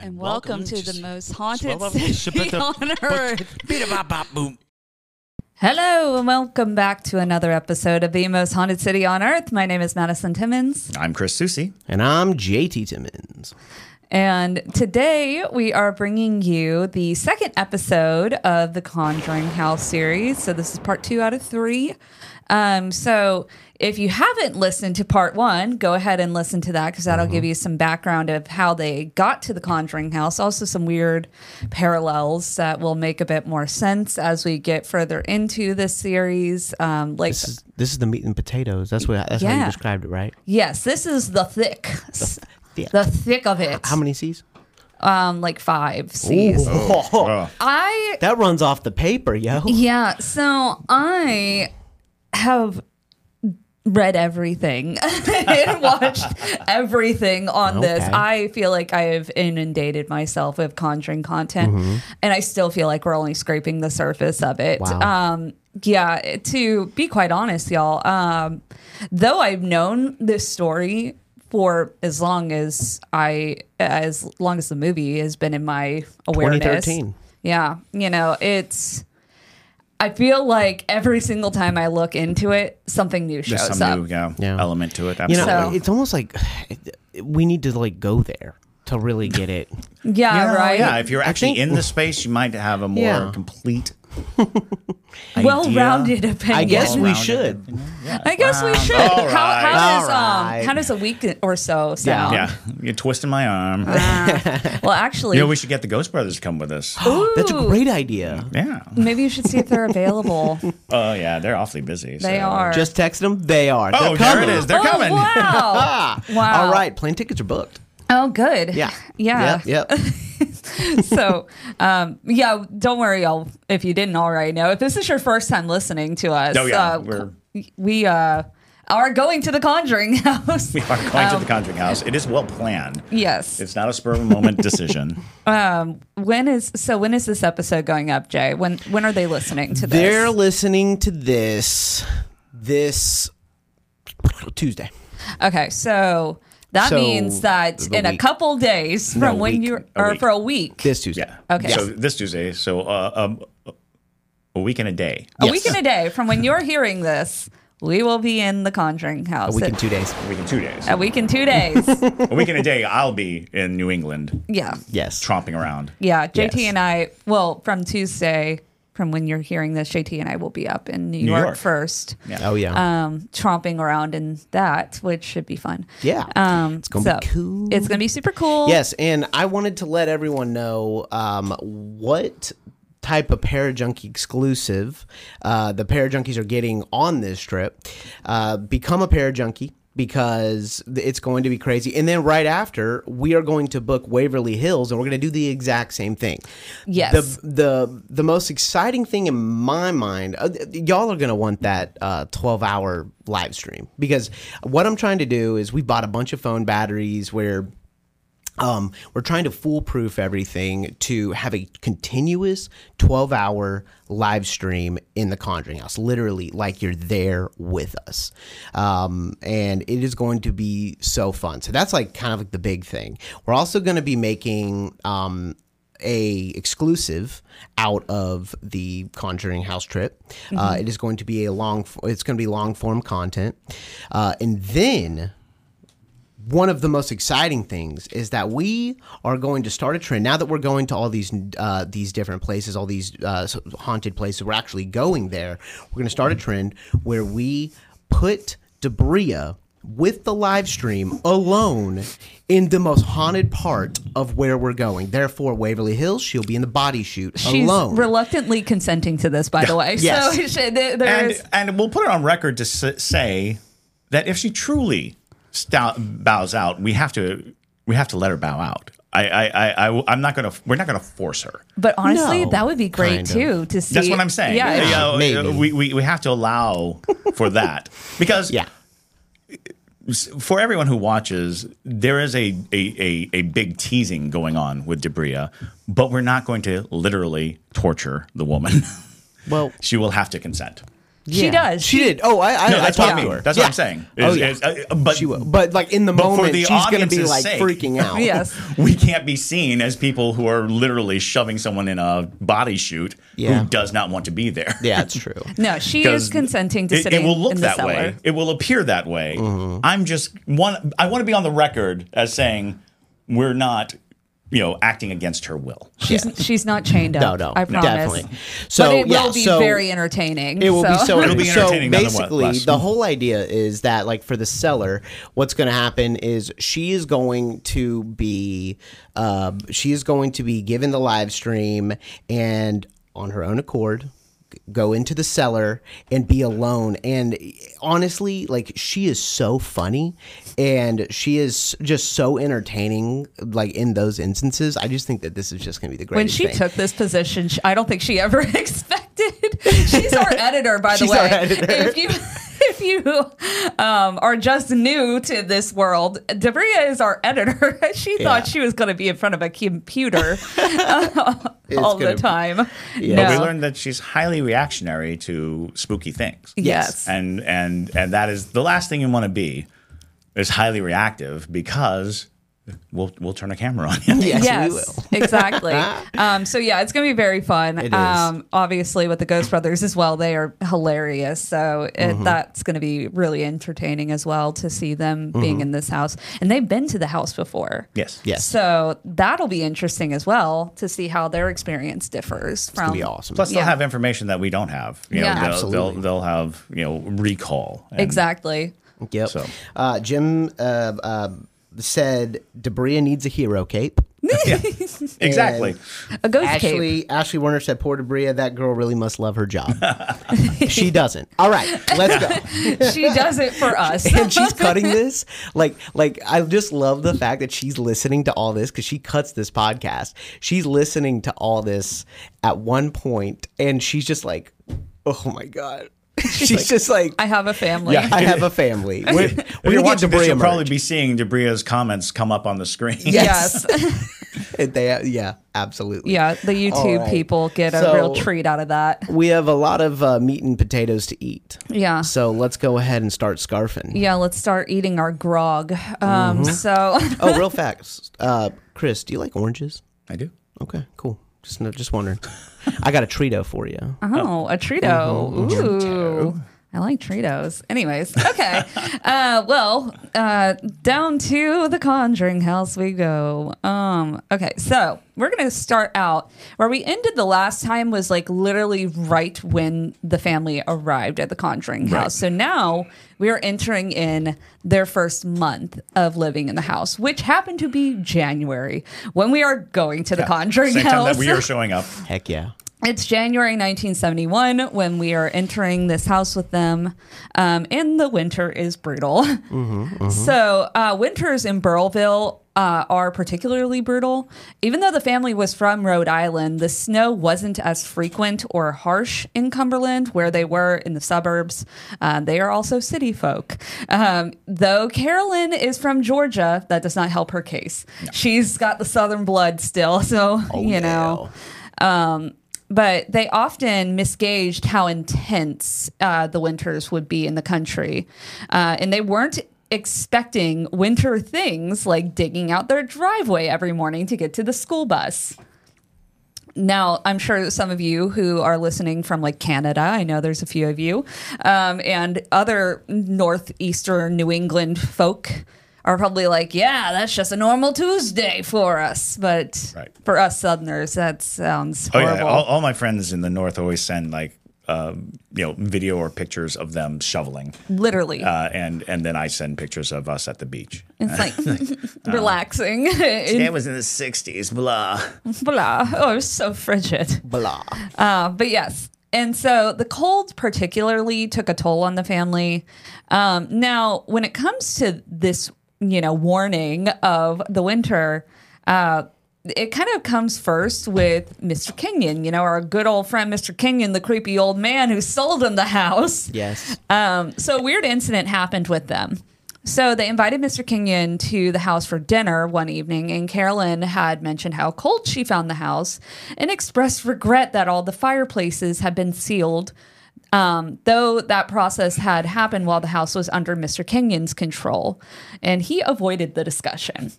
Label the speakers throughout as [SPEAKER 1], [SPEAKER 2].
[SPEAKER 1] And, welcome, to, the most haunted
[SPEAKER 2] Well,
[SPEAKER 1] city
[SPEAKER 2] well,
[SPEAKER 1] on earth. Hello, and welcome back to another episode of the most haunted city on earth. My name is Madison Timmons,
[SPEAKER 2] I'm Chris Susi.
[SPEAKER 3] And I'm JT Timmons.
[SPEAKER 1] and today we are bringing you the second episode of the Conjuring House series. So, this is part two out of three. Um, so, if you haven't listened to part one, go ahead and listen to that because that'll give you some background of how they got to the Conjuring House. Also, some weird parallels that will make a bit more sense as we get further into this series. Um, like,
[SPEAKER 3] This is this is the meat and potatoes. That's what that's how you described it, right?
[SPEAKER 1] yes, this is the thick,
[SPEAKER 3] thick.
[SPEAKER 1] the thick of it.
[SPEAKER 3] How many C's?
[SPEAKER 1] Um, like five C's.
[SPEAKER 2] Oh,
[SPEAKER 1] I
[SPEAKER 3] That runs off the paper, yo.
[SPEAKER 1] Yeah, so I have read everything and watched everything on this. I feel like I have inundated myself with conjuring content and I still feel like we're only scraping the surface of it.
[SPEAKER 3] Wow.
[SPEAKER 1] Um yeah, to be quite honest, y'all, um though I've known this story for as long as I as long as the movie has been in my awareness.
[SPEAKER 3] 2013.
[SPEAKER 1] Yeah, you know, it's. I feel like every single time I look into it, something new shows
[SPEAKER 2] There's some
[SPEAKER 1] up.
[SPEAKER 2] new yeah,
[SPEAKER 3] Yeah.
[SPEAKER 2] element to it.
[SPEAKER 3] You
[SPEAKER 2] Absolutely.
[SPEAKER 3] know,
[SPEAKER 1] So-
[SPEAKER 3] it's almost like we need to like go there to really get it.
[SPEAKER 1] yeah,
[SPEAKER 2] Yeah,
[SPEAKER 1] right.
[SPEAKER 2] Yeah, if you're actually
[SPEAKER 3] think-
[SPEAKER 2] in the space, you might have a more
[SPEAKER 3] Yeah.
[SPEAKER 2] complete,
[SPEAKER 1] Well-rounded opinion.
[SPEAKER 3] I guess we
[SPEAKER 2] Well-rounded
[SPEAKER 3] should.
[SPEAKER 2] opinion. Yeah.
[SPEAKER 1] I guess we should.
[SPEAKER 2] All
[SPEAKER 1] How,
[SPEAKER 2] right.
[SPEAKER 1] how does
[SPEAKER 3] All right.
[SPEAKER 1] um how does a week or so sound?
[SPEAKER 2] Yeah, you're twisting my arm.
[SPEAKER 1] Well, actually,
[SPEAKER 2] you know, we should get the Ghost Brothers to come with us.
[SPEAKER 3] That's a
[SPEAKER 1] Ooh.
[SPEAKER 3] great idea.
[SPEAKER 2] yeah.
[SPEAKER 1] maybe you should see if they're available.
[SPEAKER 2] Oh, yeah. They're awfully busy.
[SPEAKER 1] they
[SPEAKER 2] so-
[SPEAKER 1] are.
[SPEAKER 3] Just text them. They are.
[SPEAKER 2] Oh,
[SPEAKER 3] They're
[SPEAKER 2] there
[SPEAKER 3] coming.
[SPEAKER 2] it is. They're
[SPEAKER 1] oh,
[SPEAKER 2] coming.
[SPEAKER 1] Wow.
[SPEAKER 3] Ah.
[SPEAKER 1] Wow.
[SPEAKER 3] All right. Plane tickets are booked.
[SPEAKER 1] Oh, good.
[SPEAKER 3] Yeah.
[SPEAKER 1] Yeah.
[SPEAKER 3] Yep. yep.
[SPEAKER 1] so um yeah don't worry y'all if you didn't already know if this is your first time listening to us
[SPEAKER 2] Oh, yeah,
[SPEAKER 1] uh,
[SPEAKER 2] we're-
[SPEAKER 1] we uh are going to the conjuring house
[SPEAKER 2] We are going
[SPEAKER 1] Um,
[SPEAKER 2] to the Conjuring House. It is well planned.
[SPEAKER 1] yes
[SPEAKER 2] It's not a spur of a moment decision.
[SPEAKER 1] when is so when is this episode going up jay when when are they listening to this
[SPEAKER 3] They're listening to this this Tuesday.
[SPEAKER 1] okay so that
[SPEAKER 3] So,
[SPEAKER 1] means that
[SPEAKER 3] the
[SPEAKER 1] in a couple days from
[SPEAKER 3] No,
[SPEAKER 1] when
[SPEAKER 3] week.
[SPEAKER 1] you're
[SPEAKER 2] A
[SPEAKER 1] or for a week
[SPEAKER 3] This Tuesday.
[SPEAKER 2] Yeah.
[SPEAKER 1] Okay.
[SPEAKER 2] So this Tuesday. So uh, um, a week and a day.
[SPEAKER 1] a
[SPEAKER 3] Yes.
[SPEAKER 1] week and a day from when you're hearing this we will be in the conjuring house
[SPEAKER 3] A week and two days.
[SPEAKER 2] A week and two days.
[SPEAKER 1] a week and two days
[SPEAKER 2] a week and a day. I'll be in New England,
[SPEAKER 1] yeah
[SPEAKER 3] Yes.
[SPEAKER 2] tromping around.
[SPEAKER 1] Yeah, JT
[SPEAKER 3] Yes.
[SPEAKER 1] and I, well, from Tuesday, from when you're hearing this, JT and I will be up in New,
[SPEAKER 2] New
[SPEAKER 1] York,
[SPEAKER 2] York.
[SPEAKER 1] first,
[SPEAKER 3] Oh yeah.
[SPEAKER 1] um, tromping around in that, which should be fun.
[SPEAKER 3] yeah.
[SPEAKER 1] Um,
[SPEAKER 3] It's gonna
[SPEAKER 1] so
[SPEAKER 3] be cool.
[SPEAKER 1] It's gonna be super cool.
[SPEAKER 3] Yes, and I wanted to let everyone know um, what type of Parajunkie exclusive uh, the Parajunkies are getting on this trip. Uh, become a Parajunkie because it's going to be crazy. And then right after, we are going to book Waverly Hills, and we're going to do the exact same thing.
[SPEAKER 1] Yes.
[SPEAKER 3] The the the most exciting thing in my mind, uh, y'all are going to want that uh, 12 hour live stream because what I'm trying to do is we bought a bunch of phone batteries where um, we're trying to foolproof everything to have a continuous 12 hour live stream in the Conjuring House, literally like you're there with us. Um, and it is going to be so fun. So that's like kind of like the big thing. We're also going to be making. Um, a exclusive out of the Conjuring House trip. Uh, it is going to be a long. It's going to be long form content, uh, and then one of the most exciting things is that we are going to start a trend now that we're going to all these uh, these different places, all these uh, haunted places. We're actually going there. We're going to start a trend where we put Debria with the live stream alone in the most haunted part of where we're going. Therefore, Waverly Hills, she'll be in the body chute
[SPEAKER 1] She's
[SPEAKER 3] alone.
[SPEAKER 1] reluctantly consenting to this, by the way.
[SPEAKER 3] Yes.
[SPEAKER 1] So she- there- there
[SPEAKER 2] And
[SPEAKER 1] is-
[SPEAKER 2] and we'll put it on record to say that if she truly stou- bows out, we have to we have to let her bow out. I, I, I, I, I'm not gonna. We're not gonna force her.
[SPEAKER 1] But honestly,
[SPEAKER 3] No,
[SPEAKER 1] that would be great
[SPEAKER 3] kind of.
[SPEAKER 1] too to see.
[SPEAKER 2] That's what I'm saying.
[SPEAKER 1] Yeah.
[SPEAKER 2] You know,
[SPEAKER 3] Maybe.
[SPEAKER 2] Uh, we, we, we have to allow for that because
[SPEAKER 3] Yeah.
[SPEAKER 2] for everyone who watches, there is a, a, a, a big teasing going on with Debria, but we're not going to literally torture the woman.
[SPEAKER 3] Well,
[SPEAKER 2] she will have to consent.
[SPEAKER 1] She
[SPEAKER 3] yeah.
[SPEAKER 1] does.
[SPEAKER 3] She
[SPEAKER 1] She-
[SPEAKER 3] did. Oh, I, I,
[SPEAKER 2] No,
[SPEAKER 3] I
[SPEAKER 2] that's what I
[SPEAKER 3] talked
[SPEAKER 2] mean.
[SPEAKER 3] to her.
[SPEAKER 2] That's
[SPEAKER 3] Yeah.
[SPEAKER 2] what I'm saying.
[SPEAKER 3] Oh yeah.
[SPEAKER 2] is- uh, but
[SPEAKER 3] she will. But like in the
[SPEAKER 2] But
[SPEAKER 3] moment,
[SPEAKER 2] the
[SPEAKER 3] she's gonna be like
[SPEAKER 2] sake.
[SPEAKER 3] freaking out.
[SPEAKER 1] Yes.
[SPEAKER 2] we can't be seen as people who are literally shoving someone in a body chute
[SPEAKER 3] Yeah.
[SPEAKER 2] who does not want to be there.
[SPEAKER 3] Yeah, it's true.
[SPEAKER 1] No, she is consenting to
[SPEAKER 2] it,
[SPEAKER 1] sitting
[SPEAKER 2] it will look that
[SPEAKER 1] cellar.
[SPEAKER 2] way. It will appear that way.
[SPEAKER 3] Mm-hmm.
[SPEAKER 2] I'm just one. I want to be on the record as saying we're not, you know, acting against her will.
[SPEAKER 1] She's she's not chained up.
[SPEAKER 3] No, no,
[SPEAKER 1] I promise.
[SPEAKER 3] definitely. So
[SPEAKER 1] but it
[SPEAKER 3] yeah,
[SPEAKER 1] will be
[SPEAKER 3] so
[SPEAKER 1] very entertaining.
[SPEAKER 3] It will be so.
[SPEAKER 2] It'll be entertaining nonetheless.
[SPEAKER 3] basically, the whole idea is that, like, for the cellar, what's going to happen is she is going to be, uh, she is going to be given the live stream and on her own accord go into the cellar and be alone and honestly like she is so funny and she is just so entertaining like in those instances i just think that this is just going to be the greatest.
[SPEAKER 1] when she
[SPEAKER 3] thing.
[SPEAKER 1] took this position, she, I don't think she ever expected. She's our editor, by the
[SPEAKER 3] She's
[SPEAKER 1] way.
[SPEAKER 3] our editor.
[SPEAKER 1] If you if you um, are just new to this world, Debria is our editor. She
[SPEAKER 3] Yeah.
[SPEAKER 1] thought she was going to be in front of a computer uh, all the
[SPEAKER 3] gonna-
[SPEAKER 1] time.
[SPEAKER 3] Yeah.
[SPEAKER 2] But
[SPEAKER 1] No.
[SPEAKER 2] we learned that she's highly reactionary to spooky things.
[SPEAKER 1] Yes.
[SPEAKER 2] and and and that is the last thing you want to be is highly reactive because we'll we'll turn a camera on you.
[SPEAKER 3] yes,
[SPEAKER 1] yes,
[SPEAKER 3] we will
[SPEAKER 1] exactly. Um, so yeah, it's gonna be very fun.
[SPEAKER 3] It is.
[SPEAKER 1] Um, obviously, with the Ghost Brothers as well, they are hilarious. So it,
[SPEAKER 3] Mm-hmm.
[SPEAKER 1] that's gonna be really entertaining as well to see them being in this house, and they've been to the house before.
[SPEAKER 2] Yes.
[SPEAKER 3] Yes.
[SPEAKER 1] So that'll be interesting as well to see how their experience differs from.
[SPEAKER 3] It'll be awesome
[SPEAKER 2] Plus, they'll
[SPEAKER 1] Yeah.
[SPEAKER 2] have information that we don't have. You
[SPEAKER 1] Yeah.
[SPEAKER 2] they'll,
[SPEAKER 3] Absolutely.
[SPEAKER 2] They'll, they'll have you know recall. And
[SPEAKER 1] Exactly.
[SPEAKER 3] Yep.
[SPEAKER 2] So-
[SPEAKER 3] Uh, Jim uh, uh, said Debria needs a hero cape.
[SPEAKER 2] Exactly.
[SPEAKER 1] A ghost cape.
[SPEAKER 3] Ashley Ashley Werner said, "Poor Debria, that girl really must love her job. she doesn't. All right, let's go."
[SPEAKER 1] She does it for us.
[SPEAKER 3] and she's cutting this like like I just love the fact that she's listening to all this because she cuts this podcast. She's listening to all this at one point, and she's just like, "Oh my god." She's just like,
[SPEAKER 1] I have a family.
[SPEAKER 2] Yeah.
[SPEAKER 3] I have a family. We're,
[SPEAKER 2] If
[SPEAKER 3] we're
[SPEAKER 2] you're
[SPEAKER 3] gonna
[SPEAKER 2] watching
[SPEAKER 3] get
[SPEAKER 2] this,
[SPEAKER 3] Debria
[SPEAKER 2] you'll probably be seeing Debria's comments come up on the screen.
[SPEAKER 3] Yes.
[SPEAKER 1] Yes.
[SPEAKER 3] They, yeah, absolutely.
[SPEAKER 1] yeah. The YouTube
[SPEAKER 3] right.
[SPEAKER 1] people get a real treat out of that.
[SPEAKER 3] We have a lot of uh, meat and potatoes to eat.
[SPEAKER 1] Yeah.
[SPEAKER 3] So let's go ahead and start scarfing.
[SPEAKER 1] Yeah, let's start eating our grog. Um,
[SPEAKER 3] Mm-hmm.
[SPEAKER 1] So,
[SPEAKER 3] Oh, real facts. Uh, Chris, do you like oranges?
[SPEAKER 2] I do.
[SPEAKER 3] Okay, cool. Just just wondering. I got a Trito for you.
[SPEAKER 1] oh, a Trito. Mm-hmm. Ooh. I like Tritos. Anyways, okay. uh, well, uh, down to the Conjuring House we go. Um, okay, so we're gonna start out where we ended the last time was like literally right when the family arrived at the Conjuring House. So now we are entering in their first month of living in the house, which happened to be January when we are going to the Conjuring
[SPEAKER 2] Same time
[SPEAKER 1] House.
[SPEAKER 2] that we are showing up.
[SPEAKER 3] Heck yeah.
[SPEAKER 1] It's January 1971 when we are entering this house with them, um, and the winter is brutal. So, uh, winters in Burrillville uh, are particularly brutal. Even though the family was from Rhode Island, the snow wasn't as frequent or harsh in Cumberland, where they were in the suburbs. Uh, they are also city folk. Um, though Carolyn is from Georgia, that does not help her case. She's got the southern blood still, so, you know. Um, but they often misgauged how intense uh, the winters would be in the country. Uh, and they weren't expecting winter things like digging out their driveway every morning to get to the school bus. Now, I'm sure some of you who are listening from like Canada, I know there's a few of you, um, and other northeastern New England folk are probably like, yeah, that's just a normal Tuesday for us. But
[SPEAKER 2] Right.
[SPEAKER 1] for us Southerners, that sounds horrible.
[SPEAKER 2] Oh yeah, all, all my friends in the north always send like um, you know video or pictures of them shoveling,
[SPEAKER 1] Literally.
[SPEAKER 2] uh, and and then I send pictures of us at the beach.
[SPEAKER 1] it's like relaxing.
[SPEAKER 2] It was in the '60s, blah.
[SPEAKER 1] Blah. Oh, it was so frigid.
[SPEAKER 3] Blah.
[SPEAKER 1] Uh, but yes. And so the cold particularly took a toll on the family. Um, now, when it comes to this, you know, warning of the winter, Uh, it kind of comes first with Mr. Kenyon, you know, our good old friend Mr. Kenyon, the creepy old man who sold him the house.
[SPEAKER 3] Yes.
[SPEAKER 1] Um, so a weird incident happened with them. So they invited Mr. Kenyon to the house for dinner one evening, and Carolyn had mentioned how cold she found the house and expressed regret that all the fireplaces had been sealed. Um, though that process had happened while the house was under Mr. Kenyon's control, and he avoided the discussion.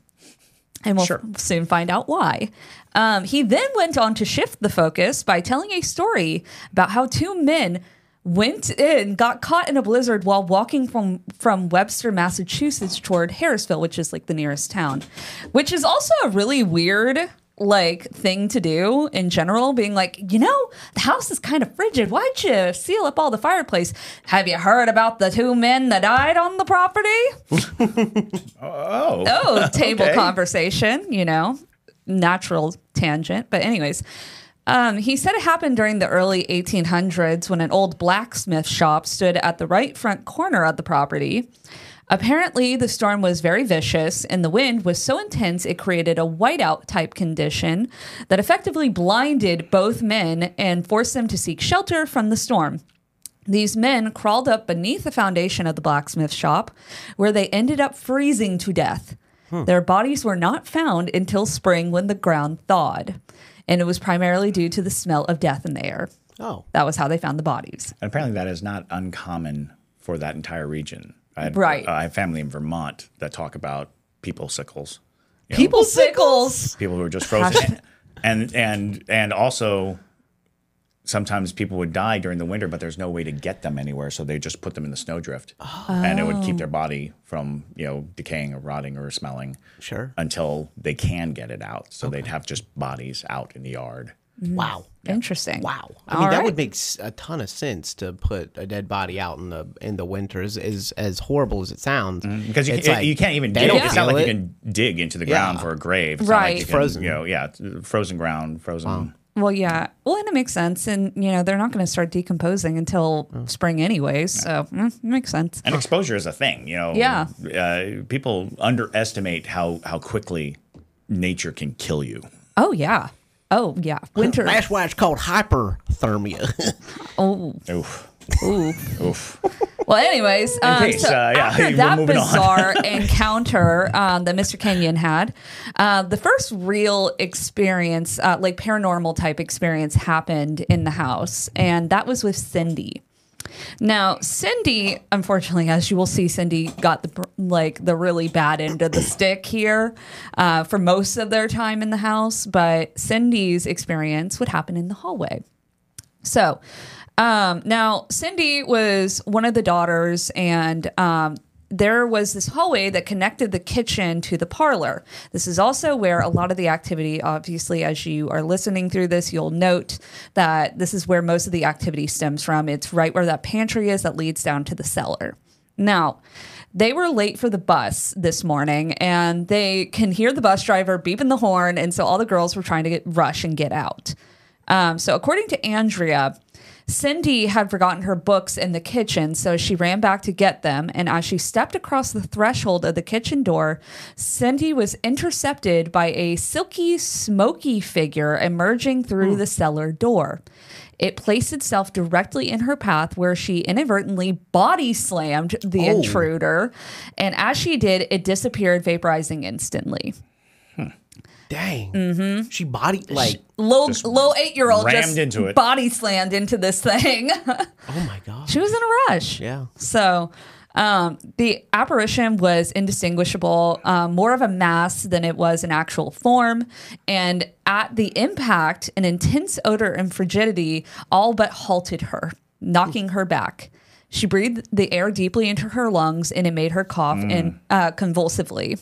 [SPEAKER 1] And we'll
[SPEAKER 2] Sure.
[SPEAKER 1] soon find out why. Um, he then went on to shift the focus by telling a story about how two men went in, got caught in a blizzard while walking from from Webster, Massachusetts toward Harrisville, which is like the nearest town, which is also a really weird like thing to do in general being like you know the house is kind of frigid. Why'd you seal up all the fireplace? Have you heard about the two men that died on the property?
[SPEAKER 2] Oh.
[SPEAKER 1] oh table
[SPEAKER 2] Okay.
[SPEAKER 1] conversation you know natural tangent. But anyways um, he said it happened during the early 1800s when an old blacksmith shop stood at the right front corner of the property apparently the storm was very vicious and the wind was so intense it created a whiteout type condition that effectively blinded both men and forced them to seek shelter from the storm these men crawled up beneath the foundation of the blacksmith shop, where they ended up freezing to death. Hmm. Their bodies were not found until spring when the ground thawed, and it was primarily due to the smell of death in the air.
[SPEAKER 3] Oh.
[SPEAKER 1] That was how they found the bodies.
[SPEAKER 2] And apparently, that is not uncommon for that entire region. I had,
[SPEAKER 1] Right.
[SPEAKER 2] Uh, I have family in Vermont that talk about people sickles. You know,
[SPEAKER 1] People sickles.
[SPEAKER 2] people who are just frozen, and and and also sometimes people would die during the winter, but there's no way to get them anywhere, so they just put them in the snowdrift, and it would keep their body from you know decaying or rotting or smelling.
[SPEAKER 3] Sure.
[SPEAKER 2] Until they can get it out, so they'd have just bodies out in the yard.
[SPEAKER 3] Wow.
[SPEAKER 1] Interesting.
[SPEAKER 3] Wow. I
[SPEAKER 1] All
[SPEAKER 3] mean, that
[SPEAKER 1] right.
[SPEAKER 3] would make a ton of sense to put a dead body out in the in the winter. As as, as horrible as it sounds,
[SPEAKER 2] Because you,
[SPEAKER 3] it's
[SPEAKER 2] can,
[SPEAKER 3] like,
[SPEAKER 2] you can't even dig.
[SPEAKER 3] don't
[SPEAKER 2] It's not like
[SPEAKER 3] it.
[SPEAKER 2] you can dig into the ground
[SPEAKER 3] Yeah.
[SPEAKER 2] for a grave. It's
[SPEAKER 1] Right.
[SPEAKER 2] Not like you can,
[SPEAKER 3] Frozen.
[SPEAKER 2] You know, yeah, frozen ground, frozen.
[SPEAKER 1] Well, yeah. Well, and it makes sense. And, you know, they're not going to start decomposing until spring, anyways. So, mm, it makes sense.
[SPEAKER 2] And exposure is a thing. You know.
[SPEAKER 1] Yeah.
[SPEAKER 2] Uh, people underestimate how how quickly nature can kill you.
[SPEAKER 1] Oh, yeah. Oh, yeah. Winter.
[SPEAKER 3] That's why it's called hyperthermia.
[SPEAKER 1] oh,
[SPEAKER 2] Oof.
[SPEAKER 1] ooh.
[SPEAKER 2] Oof.
[SPEAKER 1] Well, anyways, um,
[SPEAKER 2] case,
[SPEAKER 1] so
[SPEAKER 2] uh, yeah,
[SPEAKER 1] after that bizarre encounter um, that Mr. Kenyon had, uh, the first real experience, uh, like paranormal type experience, happened in the house, and that was with Cindy. Now, Cindy, unfortunately, as you will see, Cindy got the like the really bad end of the stick here uh, for most of their time in the house. But Cindy's experience would happen in the hallway. So um, now Cindy was one of the daughters, and um, there was this hallway that connected the kitchen to the parlor. This is also where a lot of the activity, obviously, as you are listening through this, you'll note that this is where most of the activity stems from. It's right where that pantry is that leads down to the cellar. Now, they were late for the bus this morning and they can hear the bus driver beeping the horn. And so all the girls were trying to get rush and get out. Um, so, according to Andrea, Cindy had forgotten her books in the kitchen, so she ran back to get them. And as she stepped across the threshold of the kitchen door, Cindy was intercepted by a silky, smoky figure emerging through the cellar door. It placed itself directly in her path where she inadvertently body slammed the
[SPEAKER 3] Oh.
[SPEAKER 1] intruder. And as she did, it disappeared, vaporizing instantly.
[SPEAKER 3] Dang. Mm-hmm. She body like.
[SPEAKER 1] Little, little eight year old
[SPEAKER 2] rammed
[SPEAKER 1] just
[SPEAKER 2] into it.
[SPEAKER 1] body slammed into this thing.
[SPEAKER 3] Oh my god.
[SPEAKER 1] She was in a rush.
[SPEAKER 3] Yeah.
[SPEAKER 1] So um, the apparition was indistinguishable, um, more of a mass than it was an actual form. And at the impact, an intense odor and frigidity all but halted her, knocking her back. She breathed the air deeply into her lungs and it made her cough and uh, convulsively.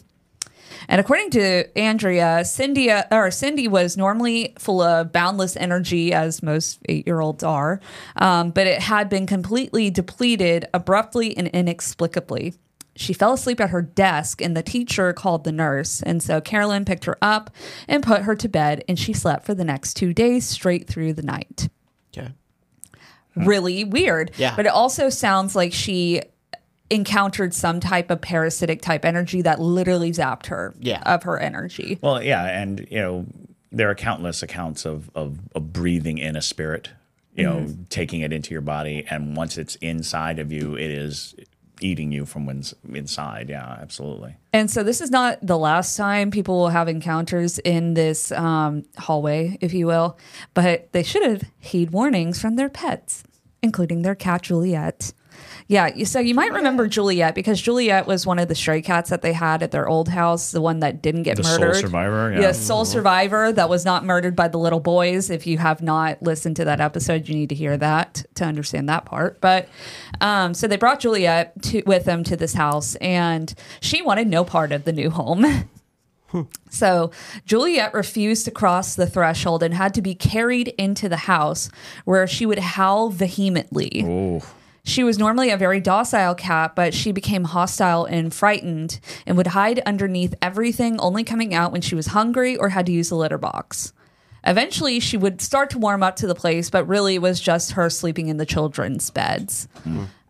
[SPEAKER 1] And according to Andrea, Cindy uh, or Cindy was normally full of boundless energy, as most eight-year-olds are, um, but it had been completely depleted abruptly and inexplicably. She fell asleep at her desk, and the teacher called the nurse. And so Carolyn picked her up and put her to bed, and she slept for the next two days straight through the night
[SPEAKER 3] Okay.
[SPEAKER 1] really weird.
[SPEAKER 3] Yeah.
[SPEAKER 1] But it also sounds like she encountered some type of parasitic type energy that literally zapped her
[SPEAKER 3] Yeah.
[SPEAKER 1] of her energy.
[SPEAKER 2] Well, yeah, and you know there are countless accounts of of, of breathing in a spirit, you know,
[SPEAKER 1] Mm-hmm.
[SPEAKER 2] taking it into your body, and once it's inside of you, it is eating you from inside. Yeah, absolutely.
[SPEAKER 1] And so this is not the last time people will have encounters in this um, hallway, if you will, but they should have heed warnings from their pets, including their cat Juliet. Yeah, so you might remember Juliet because Juliet was one of the stray cats that they had at their old house, the one that didn't get
[SPEAKER 2] The sole
[SPEAKER 1] murdered.
[SPEAKER 2] survivor, yeah.
[SPEAKER 1] Yeah, sole survivor that was not murdered by the little boys. If you have not listened to that episode, you need to hear that to understand that part. But um, so they brought Juliet to, with them to this house, and she wanted no part of the new home. So Juliet refused to cross the threshold and had to be carried into the house where she would howl vehemently.
[SPEAKER 2] Oh,
[SPEAKER 1] She was normally a very docile cat, but she became hostile and frightened and would hide underneath everything, only coming out when she was hungry or had to use the litter box. Eventually, she would start to warm up to the place, but really it was just her sleeping in the children's beds.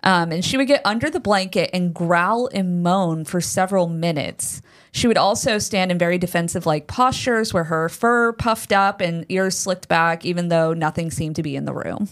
[SPEAKER 1] Um, and she would get under the blanket and growl and moan for several minutes. She would also stand in very defensive like postures where her fur puffed up and ears slicked back, even though nothing seemed to be in the room.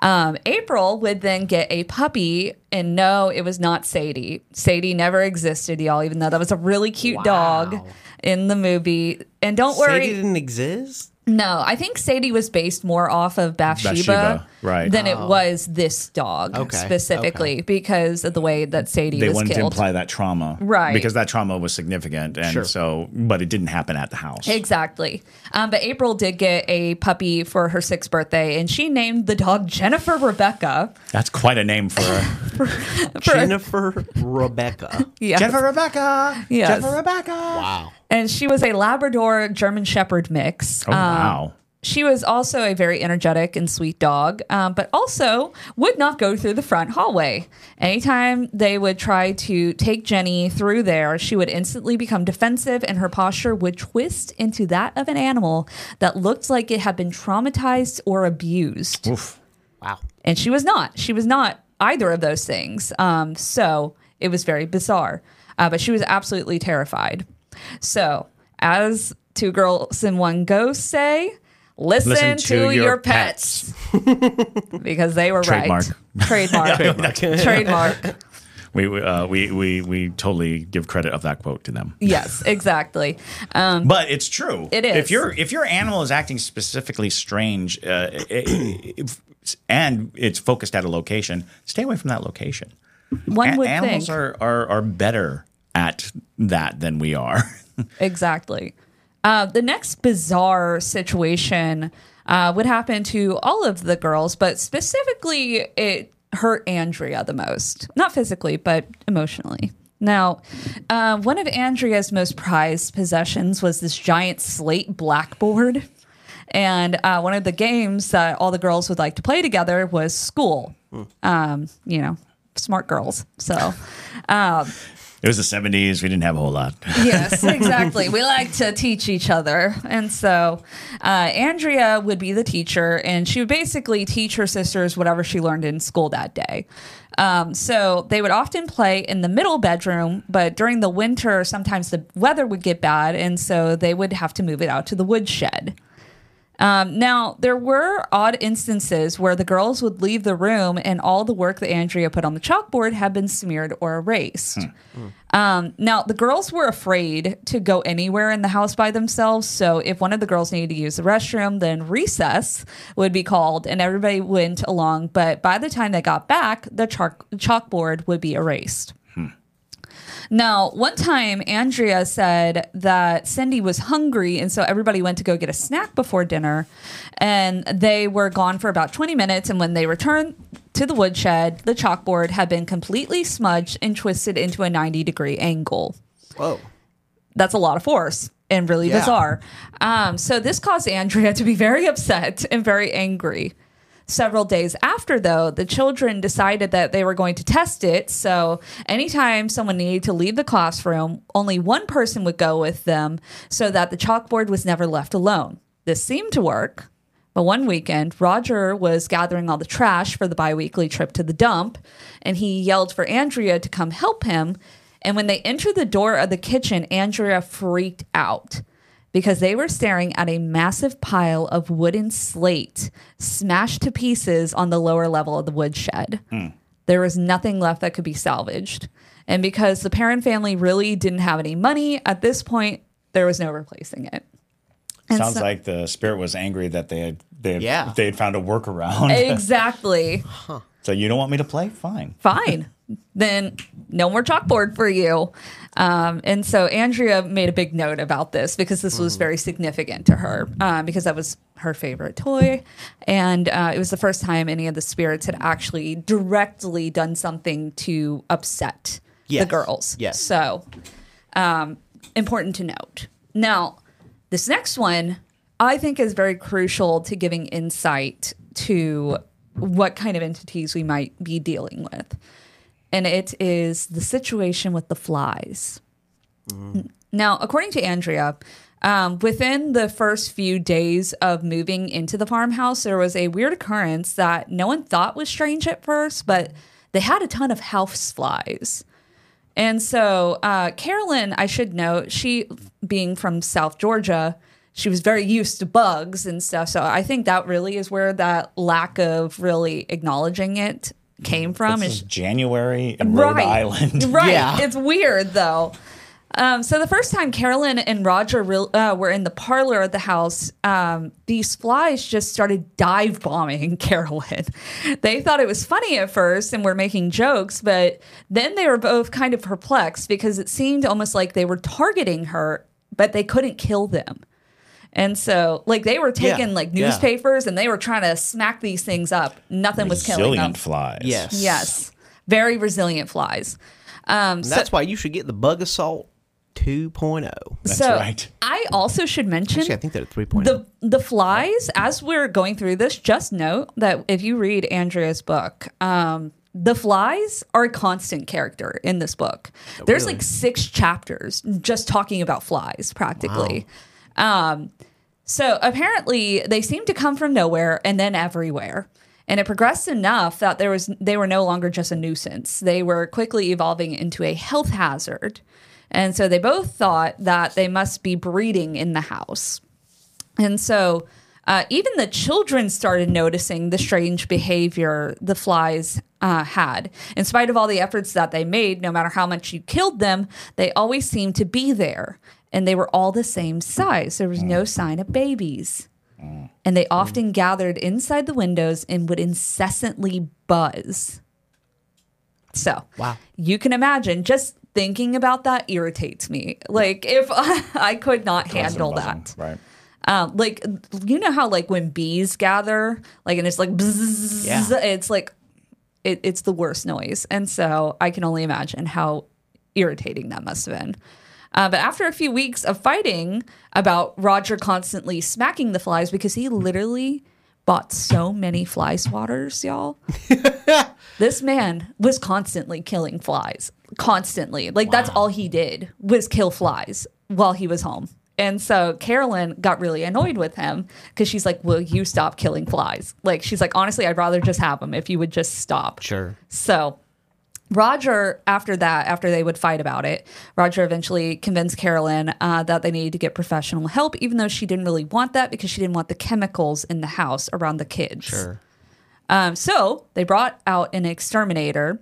[SPEAKER 1] Um, April would then get a puppy, and no, it was not Sadie. Sadie never existed, y'all, even though that was a really cute dog in the movie. And don't worry,
[SPEAKER 3] Sadie didn't exist.
[SPEAKER 1] No, I think Sadie was based more off of Bathsheba,
[SPEAKER 2] Bathsheba, right.
[SPEAKER 1] than it was this dog
[SPEAKER 3] Okay,
[SPEAKER 1] specifically because of the way that Sadie
[SPEAKER 2] they
[SPEAKER 1] was
[SPEAKER 2] wanted to imply that trauma,
[SPEAKER 1] Right.
[SPEAKER 2] Because that trauma was significant, and
[SPEAKER 3] Sure.
[SPEAKER 2] so, but it didn't happen at the house.
[SPEAKER 1] Exactly. Um, but April did get a puppy for her sixth birthday, and she named the dog Jennifer Rebecca.
[SPEAKER 2] That's quite a name for a
[SPEAKER 3] Jennifer Rebecca.
[SPEAKER 1] Yes.
[SPEAKER 2] Jennifer Rebecca.
[SPEAKER 1] Yes.
[SPEAKER 2] Jennifer Rebecca.
[SPEAKER 3] Wow.
[SPEAKER 1] And she was a Labrador German Shepherd mix.
[SPEAKER 2] Oh
[SPEAKER 1] Um,
[SPEAKER 2] wow.
[SPEAKER 1] She was also a very energetic and sweet dog, um, but also would not go through the front hallway. Anytime they would try to take Jenny through there, she would instantly become defensive and her posture would twist into that of an animal that looked like it had been traumatized or abused.
[SPEAKER 2] Oof.
[SPEAKER 3] Wow.
[SPEAKER 1] And she was not. She was not either of those things. Um, so it was very bizarre. Uh, but she was absolutely terrified. So, as two girls and one ghost say, listen,
[SPEAKER 2] Listen
[SPEAKER 1] to,
[SPEAKER 2] to
[SPEAKER 1] your,
[SPEAKER 2] your
[SPEAKER 1] pets. because they were
[SPEAKER 2] Trademark.
[SPEAKER 1] right. Trademark. Trademark.
[SPEAKER 2] We we, uh, we we we totally give credit of that quote to them.
[SPEAKER 1] Yes, exactly. Um,
[SPEAKER 2] But it's true.
[SPEAKER 1] It is.
[SPEAKER 2] If your if your animal is acting specifically strange, uh, if, and it's focused at a location, stay away from that location.
[SPEAKER 1] one
[SPEAKER 2] A-
[SPEAKER 1] would
[SPEAKER 2] animals
[SPEAKER 1] think.
[SPEAKER 2] are, are are better at that than we are.
[SPEAKER 1] Exactly. Uh, the next bizarre situation uh, would happen to all of the girls, but specifically, it hurt Andrea the most. Not physically, but emotionally. Now, uh, one of Andrea's most prized possessions was this giant slate blackboard. And uh, one of the games that all the girls would like to play together was school. Um, you know, smart girls. So.
[SPEAKER 2] It was the seventies. We didn't have a whole lot.
[SPEAKER 1] yes, exactly. we like to teach each other. And so uh, Andrea would be the teacher, and she would basically teach her sisters whatever she learned in school that day. Um, so they would often play in the middle bedroom, but during the winter, sometimes the weather would get bad, and so they would have to move it out to the woodshed. Um, now, there were odd instances where the girls would leave the room and all the work that Andrea put on the chalkboard had been smeared or erased. Um, now, the girls were afraid to go anywhere in the house by themselves. So, if one of the girls needed to use the restroom, then recess would be called and everybody went along. But by the time they got back, the chalk- chalkboard would be erased. Now, one time Andrea said that Cindy was hungry, and so everybody went to go get a snack before dinner. And they were gone for about 20 minutes. And when they returned to the woodshed, the chalkboard had been completely smudged and twisted into a 90 degree angle
[SPEAKER 3] Whoa.
[SPEAKER 1] that's a lot of force and really
[SPEAKER 3] Yeah.
[SPEAKER 1] bizarre. Um, so this caused Andrea to be very upset and very angry. Several days after, though, the children decided that they were going to test it. So anytime someone needed to leave the classroom, only one person would go with them so that the chalkboard was never left alone. This seemed to work, But one weekend, Roger was gathering all the trash for the biweekly trip to the dump, and he yelled for Andrea to come help him. And when they entered the door of the kitchen, Andrea freaked out because they were staring at a massive pile of wooden slate smashed to pieces on the lower level of the woodshed. Hmm. There was nothing left that could be salvaged. And because the Perron family really didn't have any money at this point, there was no replacing it. And
[SPEAKER 2] Sounds
[SPEAKER 1] so-
[SPEAKER 2] like the spirit was angry that they had they had,
[SPEAKER 3] Yeah.
[SPEAKER 2] they had found a workaround.
[SPEAKER 1] Exactly.
[SPEAKER 2] so you don't want me to play? Fine.
[SPEAKER 1] Fine. Then no more chalkboard for you. Um, and so Andrea made a big note about this because this was very significant to her um, because that was her favorite toy. And uh, it was the first time any of the spirits had actually directly done something to upset the girls.
[SPEAKER 3] Yes.
[SPEAKER 1] So um, important to note. Now, this next one I think is very crucial to giving insight to what kind of entities we might be dealing with. And it is the situation with the flies. Now, according to Andrea, um, within the first few days of moving into the farmhouse, there was a weird occurrence that no one thought was strange at first, but they had a ton of house flies. And so, uh, Carolyn, I should note, she being from South Georgia, she was very used to bugs and stuff. So I think that really is where that lack of really acknowledging it came from.
[SPEAKER 2] This
[SPEAKER 1] is
[SPEAKER 2] is January in Rhode Island.
[SPEAKER 1] Right.
[SPEAKER 3] Yeah.
[SPEAKER 1] It's weird though. Um, so the first time Carolyn and Roger real, uh, were in the parlor of the house, um, these flies just started dive bombing Carolyn. They thought it was funny at first and were making jokes, but then they were both kind of perplexed because it seemed almost like they were targeting her, but they couldn't kill them. And so, like, they were taking
[SPEAKER 3] Yeah,
[SPEAKER 1] like
[SPEAKER 3] yeah.
[SPEAKER 1] newspapers and they were trying to smack these things up. Nothing was killing them.
[SPEAKER 2] Resilient flies.
[SPEAKER 3] Yes.
[SPEAKER 1] Yes, very resilient flies. Um,
[SPEAKER 3] And
[SPEAKER 1] so,
[SPEAKER 3] that's why you should get the Bug-A-Salt 2.0.
[SPEAKER 2] That's
[SPEAKER 1] so
[SPEAKER 2] right.
[SPEAKER 1] I also should mention
[SPEAKER 3] Actually, I think they're at 3.0.
[SPEAKER 1] the the flies. As we're going through this, just note that if you read Andrea's book, um, the flies are a constant character in this book. There's
[SPEAKER 3] really?
[SPEAKER 1] like six chapters just talking about flies, practically. Um, so apparently, they seemed to come from nowhere and then everywhere. And it progressed enough that there was they were no longer just a nuisance. They were quickly evolving into a health hazard. And so they both thought that they must be breeding in the house. And so uh, even the children started noticing the strange behavior the flies uh, had. In spite of all the efforts that they made, no matter how much you killed them, they always seemed to be there. And they were all the same size. There was no sign of babies. And they often gathered inside the windows and would incessantly buzz. So,
[SPEAKER 3] Wow.
[SPEAKER 1] you can imagine just thinking about that irritates me. Like, if I, could not handle that.
[SPEAKER 2] Right.
[SPEAKER 1] Um, like you know how like when bees gather, like and it's like bzzz,
[SPEAKER 3] Yeah.
[SPEAKER 1] it's like it, it's the worst noise, and so I can only imagine how irritating that must have been. Uh, but after a few weeks of fighting about Roger constantly smacking the flies because he literally bought so many fly swatters, y'all. this man was constantly killing flies, constantly. Like that's all he did was kill flies while he was home. And so Carolyn got really annoyed with him because she's like, "Will you stop killing flies?" Like she's like, "Honestly, I'd rather just have them if you would just stop."
[SPEAKER 3] Sure.
[SPEAKER 1] So Roger, after that, after they would fight about it, Roger eventually convinced Carolyn uh, that they needed to get professional help, even though she didn't really want that because she didn't want the chemicals in the house around the kids.
[SPEAKER 3] Sure.
[SPEAKER 1] Um, so they brought out an exterminator,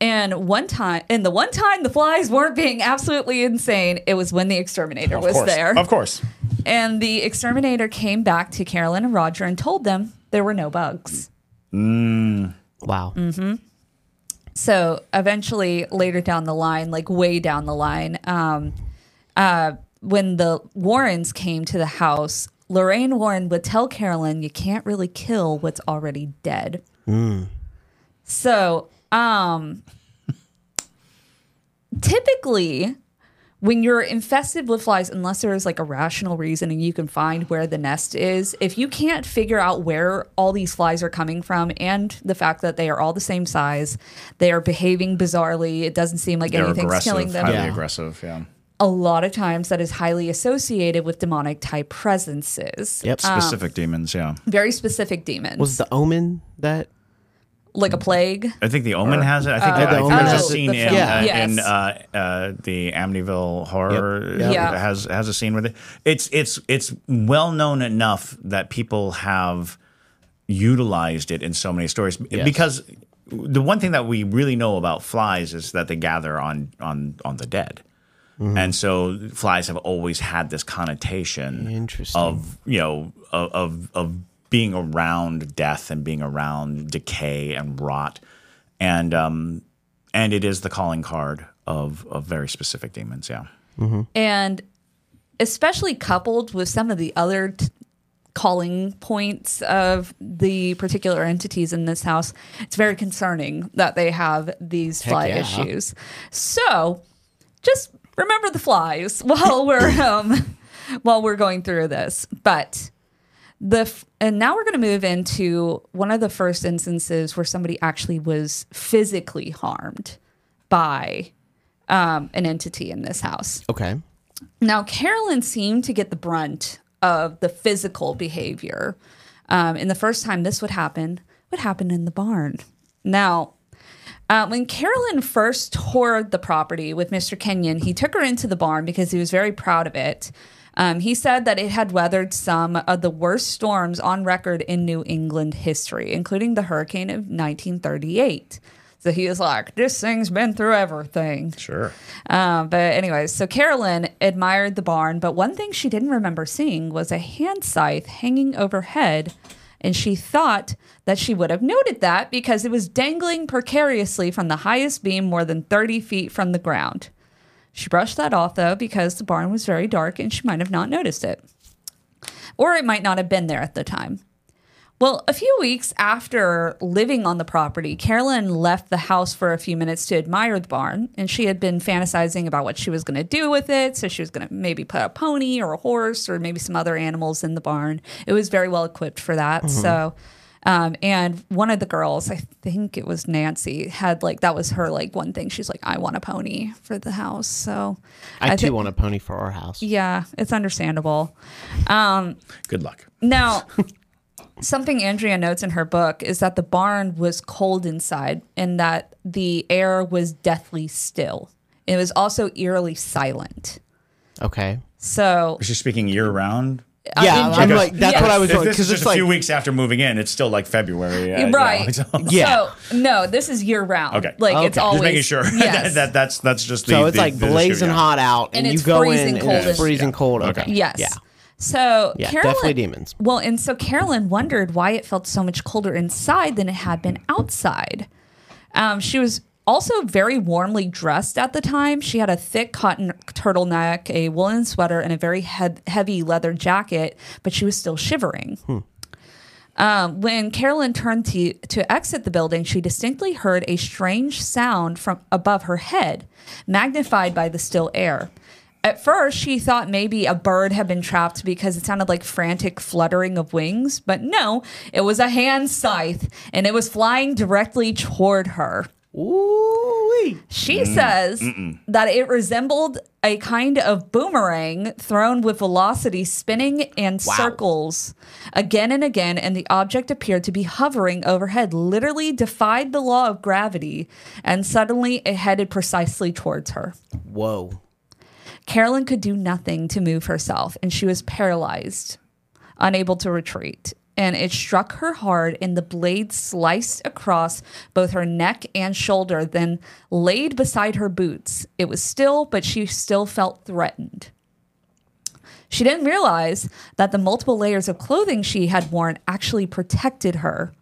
[SPEAKER 1] and one time, and the one time the flies weren't being absolutely insane, it was when the exterminator
[SPEAKER 2] Of
[SPEAKER 1] was
[SPEAKER 2] course.
[SPEAKER 1] there.
[SPEAKER 2] Of course.
[SPEAKER 1] And the exterminator came back to Carolyn and Roger and told them there were no bugs.
[SPEAKER 3] Wow.
[SPEAKER 1] Mm-hmm. So eventually, later down the line, like way down the line, um, uh, when the Warrens came to the house, Lorraine Warren would tell Carolyn, "You can't really kill what's already dead." So, um, typically, when you're infested with flies, unless there is like a rational reason and you can find where the nest is, if you can't figure out where all these flies are coming from and the fact that they are all the same size, they are behaving bizarrely, it doesn't seem like
[SPEAKER 2] They're
[SPEAKER 1] anything's
[SPEAKER 2] aggressive,
[SPEAKER 1] killing them.
[SPEAKER 2] highly
[SPEAKER 3] Yeah.
[SPEAKER 2] aggressive. Yeah.
[SPEAKER 1] a lot of times that is highly associated with demonic type presences.
[SPEAKER 3] Yep.
[SPEAKER 2] Um, specific demons, yeah.
[SPEAKER 1] Very specific demons.
[SPEAKER 3] Was the Omen that?
[SPEAKER 1] Like a plague.
[SPEAKER 2] I think the Omen has it. I think,
[SPEAKER 3] Uh,
[SPEAKER 2] I
[SPEAKER 3] the
[SPEAKER 2] think
[SPEAKER 3] Omen
[SPEAKER 2] there's a scene in,
[SPEAKER 1] film.
[SPEAKER 2] uh,
[SPEAKER 1] Yes.
[SPEAKER 2] in uh, uh, the Amityville horror
[SPEAKER 3] Yep.
[SPEAKER 2] uh,
[SPEAKER 1] Yeah.
[SPEAKER 2] has has a scene with it. It's it's it's well known enough that people have utilized it in so many stories
[SPEAKER 3] Yes.
[SPEAKER 2] because the one thing that we really know about flies is that they gather on on on the dead.
[SPEAKER 3] Mm-hmm.
[SPEAKER 2] And so flies have always had this connotation
[SPEAKER 3] Interesting.
[SPEAKER 2] of you know of, of of being around death and being around decay and rot, and um and it is the calling card of of very specific demons. Yeah,
[SPEAKER 1] and especially coupled with some of the other t- calling points of the particular entities in this house, it's very concerning that they have these fly
[SPEAKER 3] yeah.
[SPEAKER 1] issues. So, just remember the flies while we're um, while we're going through this. But the f- and now we're going to move into one of the first instances where somebody actually was physically harmed by um, an entity in this house.
[SPEAKER 3] Okay.
[SPEAKER 1] Now, Carolyn seemed to get the brunt of the physical behavior. Um, and the first time this would happen would happen in the barn. Now, uh, when Carolyn first toured the property with Mr. Kenyon, he took her into the barn because he was very proud of it. Um, he said that it had weathered some of the worst storms on record in New England history, including the hurricane of 1938. So he was like, This thing's been through everything.
[SPEAKER 2] sure.
[SPEAKER 1] Um, but anyways, so Carolyn admired the barn, but one thing she didn't remember seeing was a hand scythe hanging overhead, and she thought that she would have noted that because it was dangling precariously from the highest beam more than 30 feet from the ground. She brushed that off though because the barn was very dark and she might have not noticed it. Or it might not have been there at the time. Well, a few weeks after living on the property, Carolyn left the house for a few minutes to admire the barn, and she had been fantasizing about what she was going to do with it. So she was going to maybe put a pony or a horse or maybe some other animals in the barn. It was very well equipped for that. Mm-hmm. So, um, and one of the girls, I think it was Nancy, had like that was her like one thing. She's like, I want a pony for the house. So
[SPEAKER 3] I,
[SPEAKER 1] thi-
[SPEAKER 3] too want a pony for our house.
[SPEAKER 1] yeah, it's understandable. Um,
[SPEAKER 2] Good luck.
[SPEAKER 1] now, something Andrea notes in her book is that the barn was cold inside and that the air was deathly still. It was also eerily silent.
[SPEAKER 3] Okay.
[SPEAKER 1] So,
[SPEAKER 2] Is she speaking year round?
[SPEAKER 3] Yeah,
[SPEAKER 1] in
[SPEAKER 3] I'm like that's
[SPEAKER 1] yes.
[SPEAKER 3] what I was
[SPEAKER 2] If
[SPEAKER 3] doing
[SPEAKER 2] this is
[SPEAKER 3] because
[SPEAKER 2] just
[SPEAKER 3] it's
[SPEAKER 2] a
[SPEAKER 3] like
[SPEAKER 2] few weeks after moving in, it's still like February. uh, you know,
[SPEAKER 1] Right.
[SPEAKER 2] so-
[SPEAKER 3] Yeah.
[SPEAKER 1] So, no, this is year round.
[SPEAKER 2] Okay.
[SPEAKER 1] Like
[SPEAKER 3] Okay.
[SPEAKER 1] it's always
[SPEAKER 2] Just making sure
[SPEAKER 1] Yes.
[SPEAKER 2] that, that that's that's just the
[SPEAKER 3] so it's
[SPEAKER 2] the-
[SPEAKER 3] like
[SPEAKER 2] the
[SPEAKER 3] blazing
[SPEAKER 2] yeah.
[SPEAKER 3] hot out, and,
[SPEAKER 1] And
[SPEAKER 3] you
[SPEAKER 1] it's
[SPEAKER 3] go
[SPEAKER 1] freezing
[SPEAKER 3] in
[SPEAKER 1] cold
[SPEAKER 3] and it's freezing
[SPEAKER 2] Yeah.
[SPEAKER 3] cold.
[SPEAKER 2] Okay.
[SPEAKER 3] Okay.
[SPEAKER 1] Yes.
[SPEAKER 3] Yeah.
[SPEAKER 1] So
[SPEAKER 3] Yeah,
[SPEAKER 1] Carolyn,
[SPEAKER 3] definitely demons.
[SPEAKER 1] Well, and so Carolyn wondered why it felt so much colder inside than it had been outside. Um, she was also very warmly dressed at the time. She had a thick cotton turtleneck, a woolen sweater, and a very head heavy leather jacket, but she was still shivering. Um, when Carolyn turned to, to exit the building, she distinctly heard a strange sound from above her head, magnified by the still air. At first, she thought maybe a bird had been trapped because it sounded like frantic fluttering of wings, but no, it was a hand scythe and it was flying directly toward her.
[SPEAKER 3] Ooh.
[SPEAKER 1] She says that it resembled a kind of boomerang thrown with velocity spinning in circles again and again, and the object appeared to be hovering overhead, literally defied the law of gravity, and suddenly it headed precisely towards her.
[SPEAKER 3] Whoa.
[SPEAKER 1] Carolyn could do nothing to move herself, and she was paralyzed, unable to retreat. And it struck her hard, and the blade sliced across both her neck and shoulder, then laid beside her boots. It was still, but she still felt threatened. She didn't realize that the multiple layers of clothing she had worn actually protected her.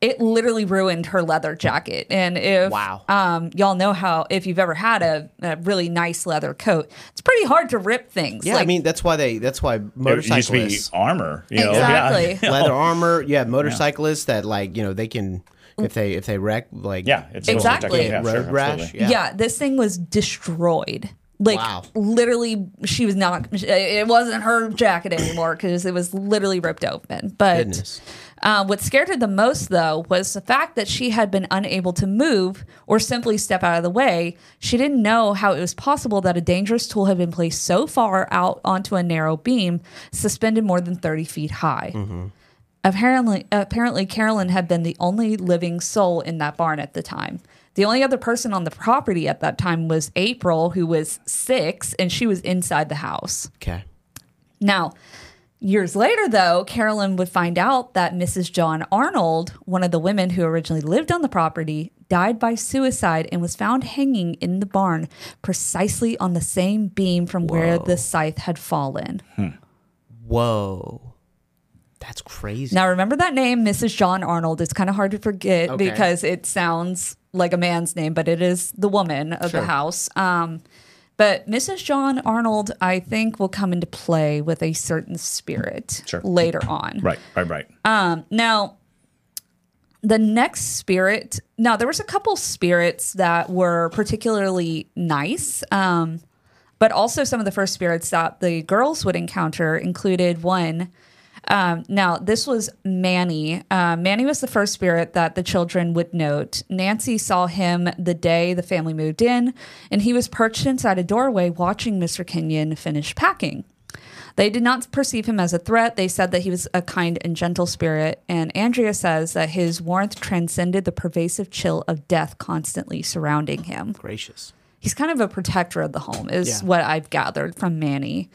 [SPEAKER 1] It literally ruined her leather jacket. And if
[SPEAKER 3] Wow.
[SPEAKER 1] um, y'all know how, if you've ever had a, a really nice leather coat, it's pretty hard to rip things.
[SPEAKER 3] Yeah, I mean that's why they that's why
[SPEAKER 2] It used to be
[SPEAKER 3] motorcyclists
[SPEAKER 2] armor. You know?
[SPEAKER 1] Exactly.
[SPEAKER 2] Yeah.
[SPEAKER 3] leather armor. Yeah, motorcyclists that like you know they can if they if they wreck like
[SPEAKER 2] Yeah, it's
[SPEAKER 1] Exactly.
[SPEAKER 2] Yeah,
[SPEAKER 3] road
[SPEAKER 2] sure,
[SPEAKER 3] rash. Yeah.
[SPEAKER 1] yeah. this thing was destroyed. Like
[SPEAKER 3] Wow.
[SPEAKER 1] literally, she was not. It wasn't her jacket anymore because it was literally ripped open. But
[SPEAKER 3] Goodness.
[SPEAKER 1] Uh, what scared her the most, though, was the fact that she had been unable to move or simply step out of the way. She didn't know how it was possible that a dangerous tool had been placed so far out onto a narrow beam, suspended more than 30 feet high. Apparently, apparently, Carolyn had been the only living soul in that barn at the time. The only other person on the property at that time was April, who was six, and she was inside the house.
[SPEAKER 3] Okay.
[SPEAKER 1] Now, years later, though, Carolyn would find out that Mrs. John Arnold, one of the women who originally lived on the property, died by suicide and was found hanging in the barn precisely on the same beam from where the scythe had fallen.
[SPEAKER 3] Whoa. That's crazy.
[SPEAKER 1] Now, remember that name, Mrs. John Arnold. It's kind of hard to forget
[SPEAKER 3] Okay.
[SPEAKER 1] because it sounds like a man's name, but it is the woman of
[SPEAKER 3] Sure.
[SPEAKER 1] the house. Um, but Mrs. John Arnold, I think, will come into play with a certain spirit
[SPEAKER 2] Sure.
[SPEAKER 1] later on.
[SPEAKER 2] Right, right, right.
[SPEAKER 1] Now, the next spirit, now there was a couple spirits that were particularly nice. Um, but also some of the first spirits that the girls would encounter included one. Um, now, this was Manny. Uh, Manny was the first spirit that the children would note. Nancy saw him the day the family moved in, and he was perched inside a doorway watching Mr. Kenyon finish packing. They did not perceive him as a threat. They said that he was a kind and gentle spirit. And Andrea says that his warmth transcended the pervasive chill of death constantly surrounding him.
[SPEAKER 3] Gracious.
[SPEAKER 1] He's kind of a protector of the home, is
[SPEAKER 3] Yeah.
[SPEAKER 1] what I've gathered from Manny.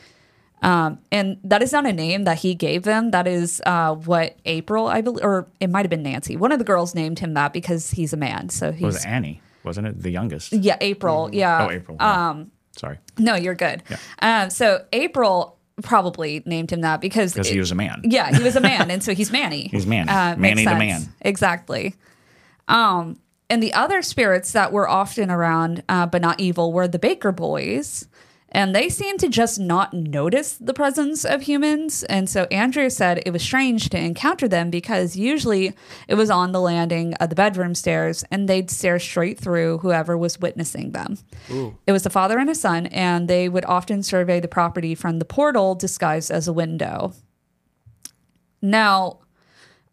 [SPEAKER 1] Um, and that is not a name that he gave them. That is uh, what April, I believe, or it might have been Nancy. One of the girls named him that because he's a man. So
[SPEAKER 2] It was Annie, wasn't it? The youngest.
[SPEAKER 1] yeah, April. Yeah.
[SPEAKER 2] Oh, April. Um, Sorry,
[SPEAKER 1] No, you're good. Um, so April probably named him that because
[SPEAKER 2] because he was a man.
[SPEAKER 1] Yeah, he was a man, and so he's Manny.
[SPEAKER 2] He's Manny.
[SPEAKER 1] makes
[SPEAKER 2] Manny the man.
[SPEAKER 1] Exactly. Um, and the other spirits that were often around, uh, but not evil, were the Baker boys. And they seemed to just not notice the presence of humans. And so Andrea said it was strange to encounter them because usually it was on the landing of the bedroom stairs and they'd stare straight through whoever was witnessing them. It was a father and a son, and they would often survey the property from the portal disguised as a window. Now,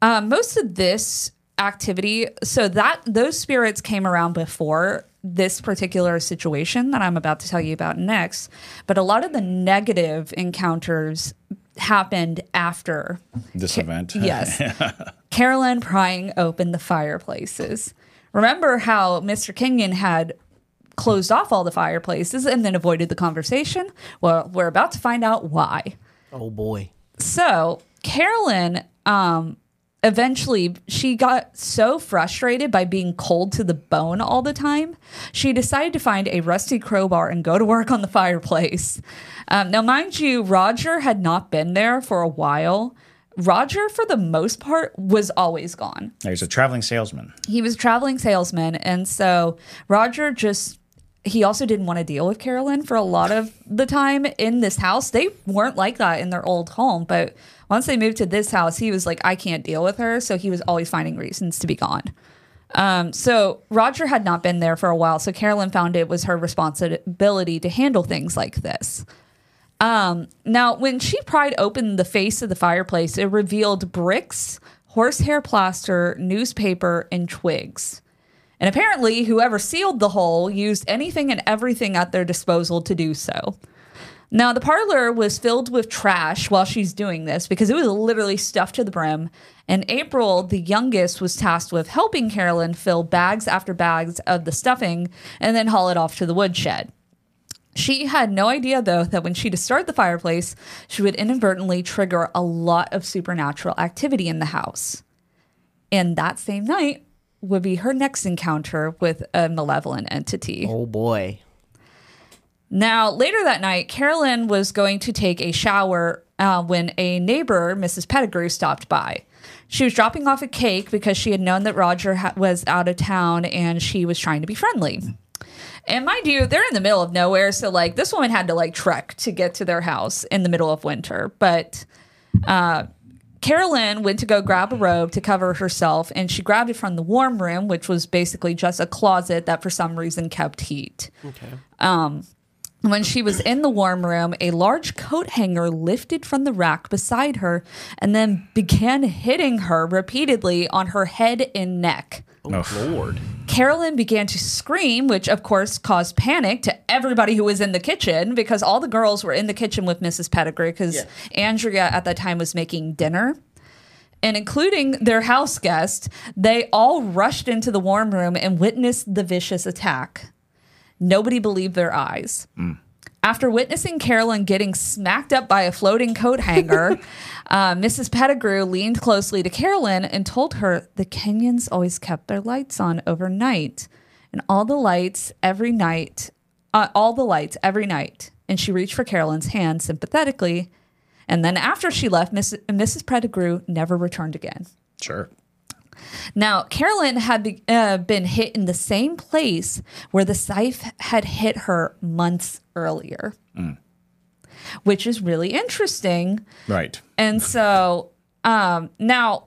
[SPEAKER 1] uh, most of this activity, so that those spirits came around before this particular situation that I'm about to tell you about next, but a lot of the negative encounters happened after
[SPEAKER 2] This event.
[SPEAKER 1] Yes. Carolyn prying open the fireplaces. Remember how Mr. Kenyon had closed off all the fireplaces and then avoided the conversation? Well, we're about to find out why.
[SPEAKER 3] Oh boy.
[SPEAKER 1] So Carolyn, um, eventually she got so frustrated by being cold to the bone all the time, she decided to find a rusty crowbar and go to work on the fireplace. Um, now, mind you, Roger had not been there for a while. Roger, for the most part, was always gone
[SPEAKER 2] He's a traveling salesman.
[SPEAKER 1] he was a traveling salesman and so roger just he also didn't want to deal with carolyn for a lot of the time in this house. They weren't like that in their old home but once they moved to this house he was like i can't deal with her. So he was always finding reasons to be gone. Um, so roger had not been there for a while so carolyn found it was her responsibility to handle things like this. Um, now, when she pried open the face of the fireplace, it revealed bricks, horsehair plaster, newspaper, and twigs. And apparently, whoever sealed the hole used anything and everything at their disposal to do so. Now, the parlor was filled with trash while she's doing this because it was literally stuffed to the brim. And April, the youngest, was tasked with helping Carolyn fill bags after bags of the stuffing and then haul it off to the woodshed. She had no idea, though, that when she'd start the fireplace, she would inadvertently trigger a lot of supernatural activity in the house. And that same night would be her next encounter with a malevolent entity.
[SPEAKER 3] Oh boy.
[SPEAKER 1] Now, later that night, Carolyn was going to take a shower uh, when a neighbor, Mrs. Pettigrew, stopped by. She was dropping off a cake because she had known that Roger ha- was out of town and she was trying to be friendly. And mind you, they're in the middle of nowhere, so like this woman had to like trek to get to their house in the middle of winter. But uh, Carolyn went to go grab a robe to cover herself, and she grabbed it from the warm room, which was basically just a closet that for some reason kept heat.
[SPEAKER 3] Okay.
[SPEAKER 1] Um, when she was in the warm room, a large coat hanger lifted from the rack beside her and then began hitting her repeatedly on her head and neck.
[SPEAKER 2] Oh,
[SPEAKER 3] Lord.
[SPEAKER 1] Carolyn began to scream, which of course caused panic to everybody who was in the kitchen because all the girls were in the kitchen with Mrs. Pettigrew because
[SPEAKER 3] Yeah.
[SPEAKER 1] Andrea at that time was making dinner. And including their house guest, they all rushed into the warm room and witnessed the vicious attack. Nobody believed their eyes. Mm. After witnessing Carolyn getting smacked up by a floating coat hanger, uh, Mrs. Pettigrew leaned closely to Carolyn and told her the Kenyons always kept their lights on overnight and all the lights every night, uh, all the lights every night. And she reached for Carolyn's hand sympathetically. And then after she left, Miss, Mrs. Pettigrew never returned again.
[SPEAKER 2] Sure.
[SPEAKER 1] Now, Carolyn had be, uh, been hit in the same place where the scythe had hit her months earlier, which is really interesting.
[SPEAKER 2] Right.
[SPEAKER 1] And so um, now,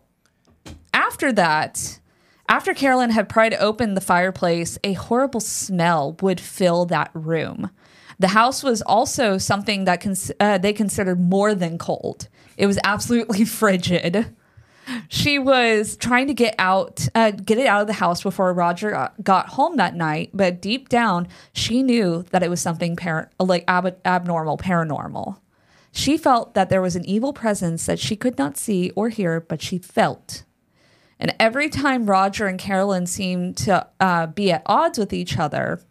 [SPEAKER 1] after that, after Carolyn had pried open the fireplace, a horrible smell would fill that room. The house was also something that cons- uh, they considered more than cold. It was absolutely frigid. She was trying to get out, uh, get it out of the house before Roger got- got home that night. But deep down, she knew that it was something par- like ab- abnormal, paranormal. She felt that there was an evil presence that she could not see or hear, but she felt. And every time Roger and Carolyn seemed to uh, be at odds with each other,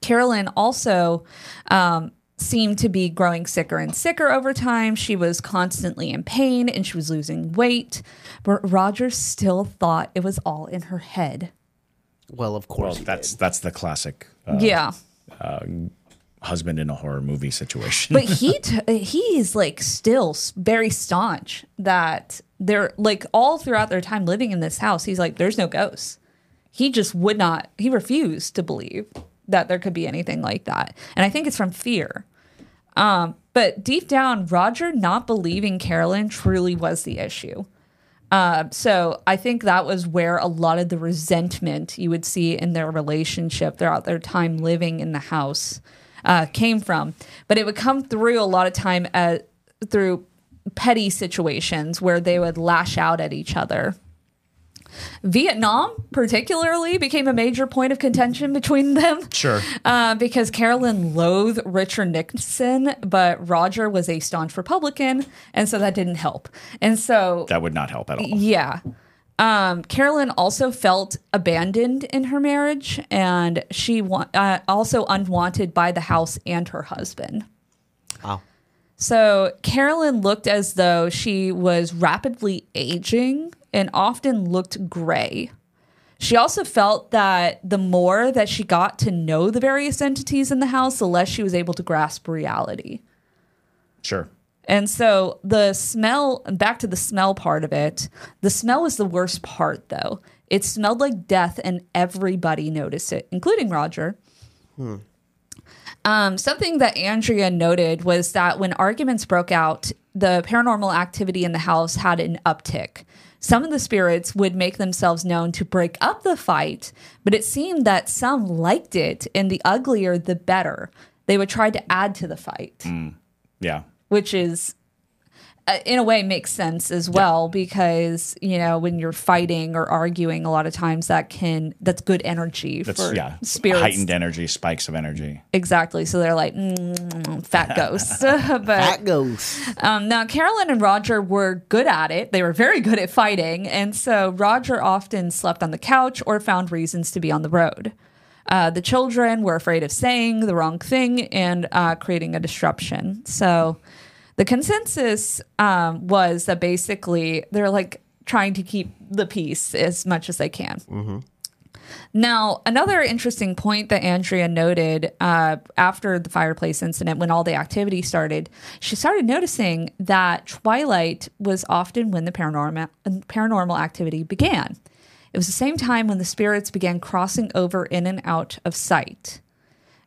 [SPEAKER 1] Carolyn also um, seemed to be growing sicker and sicker over time. She was constantly in pain and she was losing weight. But Roger still thought it was all in her head.
[SPEAKER 3] Well, of course. he
[SPEAKER 2] that's
[SPEAKER 3] did.
[SPEAKER 2] that's the classic uh,
[SPEAKER 1] yeah.
[SPEAKER 2] husband in a horror movie situation.
[SPEAKER 1] but he t- he's like still very staunch that they're like all throughout their time living in this house he's like there's no ghosts he just would not he refused to believe that there could be anything like that and i think it's from fear um, but deep down roger not believing carolyn truly was the issue uh, so I think that was where a lot of the resentment you would see in their relationship throughout their time living in the house uh, came from. But it would come through a lot of time at, through petty situations where they would lash out at each other. Vietnam, particularly, became a major point of contention between them.
[SPEAKER 2] sure.
[SPEAKER 1] Uh, because Carolyn loathed Richard Nixon, but Roger was a staunch Republican, and so that didn't help. And so
[SPEAKER 2] That would not help at all.
[SPEAKER 1] yeah. Um, Carolyn also felt abandoned in her marriage, and she wa- uh, also unwanted by the house and her husband.
[SPEAKER 3] Wow.
[SPEAKER 1] So Carolyn looked as though she was rapidly aging and often looked gray. She also felt that the more that she got to know the various entities in the house, the less she was able to grasp reality.
[SPEAKER 2] Sure.
[SPEAKER 1] And so the smell, back to the smell part of it, the smell was the worst part though. It smelled like death and everybody noticed it, including Roger. Um, something that Andrea noted was that when arguments broke out, the paranormal activity in the house had an uptick. Some of the spirits would make themselves known to break up the fight, but it seemed that some liked it, and the uglier, the better. They would try to add to the fight mm.
[SPEAKER 2] Yeah.
[SPEAKER 1] which is in a way makes sense as well because you know when you're fighting or arguing a lot of times that can that's good energy
[SPEAKER 2] That's
[SPEAKER 1] for
[SPEAKER 2] yeah.
[SPEAKER 1] spirits.
[SPEAKER 2] Heightened energy, spikes of energy.
[SPEAKER 1] exactly. So they're like mm, fat ghosts. But
[SPEAKER 3] That goes.
[SPEAKER 1] um, now carolyn and roger were good at it. They were very good at fighting. And so roger often slept on the couch or found reasons to be on the road. Uh, the children were afraid of saying the wrong thing and uh, creating a disruption. So the consensus um, was that basically they're like trying to keep the peace as much as they can. Now, another interesting point that Andrea noted uh, after the fireplace incident, when all the activity started, she started noticing that twilight was often when the paranormal paranormal activity began. It was the same time when the spirits began crossing over in and out of sight.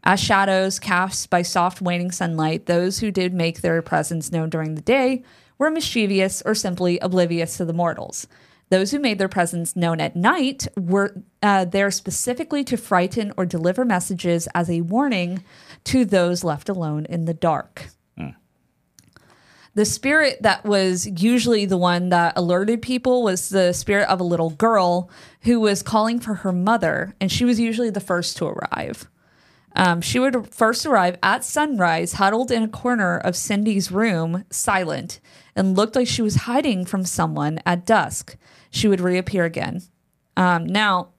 [SPEAKER 1] As shadows cast by soft waning sunlight, those who did make their presence known during the day were mischievous or simply oblivious to the mortals. Those who made their presence known at night were uh, there specifically to frighten or deliver messages as a warning to those left alone in the dark. The spirit that was usually the one that alerted people was the spirit of a little girl who was calling for her mother, and she was usually the first to arrive. Um, she would first arrive at sunrise, huddled in a corner of Cindy's room, silent, and looked like she was hiding from someone at dusk. She would reappear again. Um, now,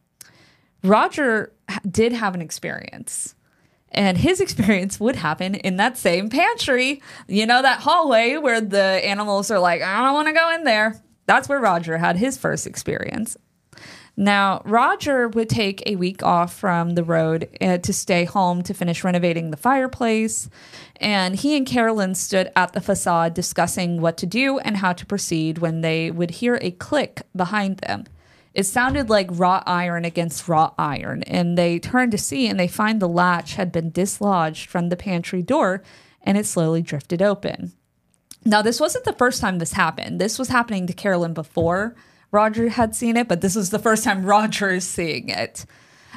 [SPEAKER 1] Roger did have an experience, and his experience would happen in that same pantry. You know, that hallway where the animals are like, I don't want to go in there. That's where Roger had his first experience. Now, Roger would take a week off from the road uh, to stay home to finish renovating the fireplace. And he and Carolyn stood at the facade discussing what to do and how to proceed when they would hear a click behind them. It sounded like wrought iron against wrought iron. And they turned to see and they find the latch had been dislodged from the pantry door and it slowly drifted open. Now, this wasn't the first time this happened. This was happening to Carolyn before Roger had seen it, but this was the first time Roger is seeing it.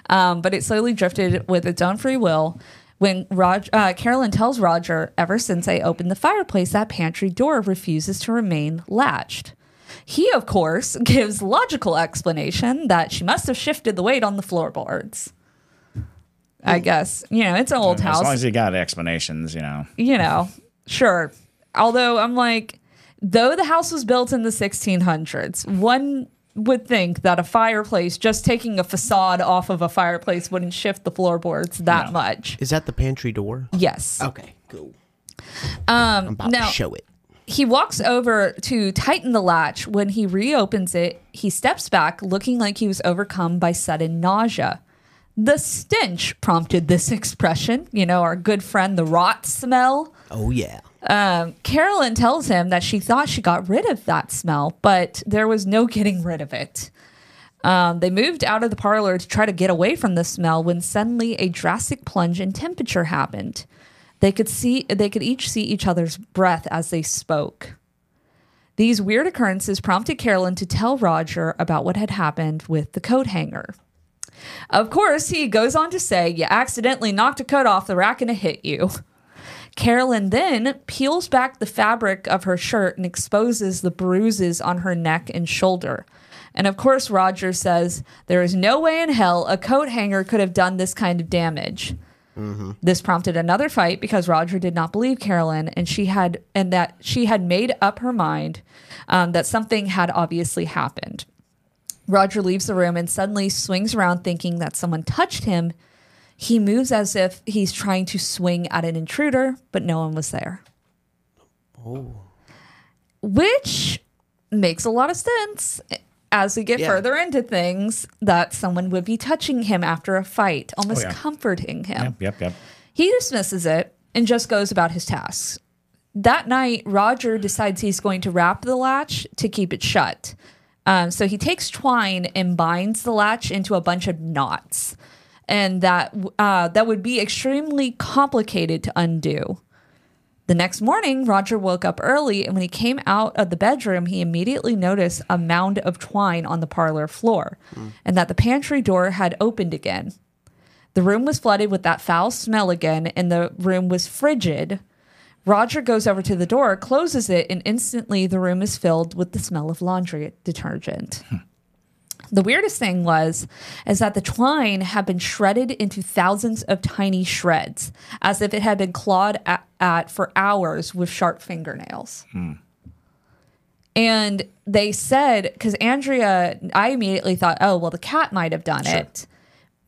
[SPEAKER 1] Um, but it slowly drifted with its own free will. When Rog- uh, Carolyn tells Roger, ever since I opened the fireplace, that pantry door refuses to remain latched. He, of course, gives logical explanation that she must have shifted the weight on the floorboards. I guess you know it's an old
[SPEAKER 2] As
[SPEAKER 1] house As
[SPEAKER 2] long as you got explanations, you know.
[SPEAKER 1] you know, sure. Although I'm like, though the house was built in the 1600s, one would think that a fireplace, just taking a facade off of a fireplace, wouldn't shift the floorboards that
[SPEAKER 2] No.
[SPEAKER 1] much.
[SPEAKER 3] Is that the pantry door?
[SPEAKER 1] Yes.
[SPEAKER 3] Okay, cool. Um, I'm about
[SPEAKER 1] now-
[SPEAKER 3] to show it.
[SPEAKER 1] He walks over to tighten the latch. When he reopens it, he steps back, looking like he was overcome by sudden nausea. The stench prompted this expression. You know, our good friend, the rot smell.
[SPEAKER 3] Oh yeah.
[SPEAKER 1] Um, Carolyn tells him that she thought she got rid of that smell, but there was no getting rid of it. Um, they moved out of the parlor to try to get away from the smell when suddenly a drastic plunge in temperature happened. They could see they could each see each other's breath as they spoke. These weird occurrences prompted Carolyn to tell Roger about what had happened with the coat hanger. Of course, he goes on to say, You accidentally knocked a coat off the rack and it hit you. Carolyn then peels back the fabric of her shirt and exposes the bruises on her neck and shoulder. And of course, Roger says, There is no way in hell a coat hanger could have done this kind of damage. This prompted another fight because Roger did not believe Carolyn, and she had and that she had made up her mind um, that something had obviously happened. Roger leaves the room and suddenly swings around thinking that someone touched him. He moves as if he's trying to swing at an intruder, but no one was there. Oh. Which makes a lot of sense as we get
[SPEAKER 3] Yeah.
[SPEAKER 1] further into things that someone would be touching him after a fight, almost
[SPEAKER 2] yeah.
[SPEAKER 1] comforting him.
[SPEAKER 2] Yep, yep, yep.
[SPEAKER 1] He dismisses it and just goes about his tasks. That night, Roger decides he's going to wrap the latch to keep it shut. Um, so he takes twine and binds the latch into a bunch of knots, and that uh, that would be extremely complicated to undo. The next morning, Roger woke up early, and when he came out of the bedroom, he immediately noticed a mound of twine on the parlor floor, and that the pantry door had opened again. The room was flooded with that foul smell again, and the room was frigid. Roger goes over to the door, closes it, and instantly the room is filled with the smell of laundry detergent. The weirdest thing was is that the twine had been shredded into thousands of tiny shreds, as if it had been clawed at, at for hours with sharp fingernails. Hmm. And they said, because Andrea, I immediately thought, oh, well, the cat might have done it.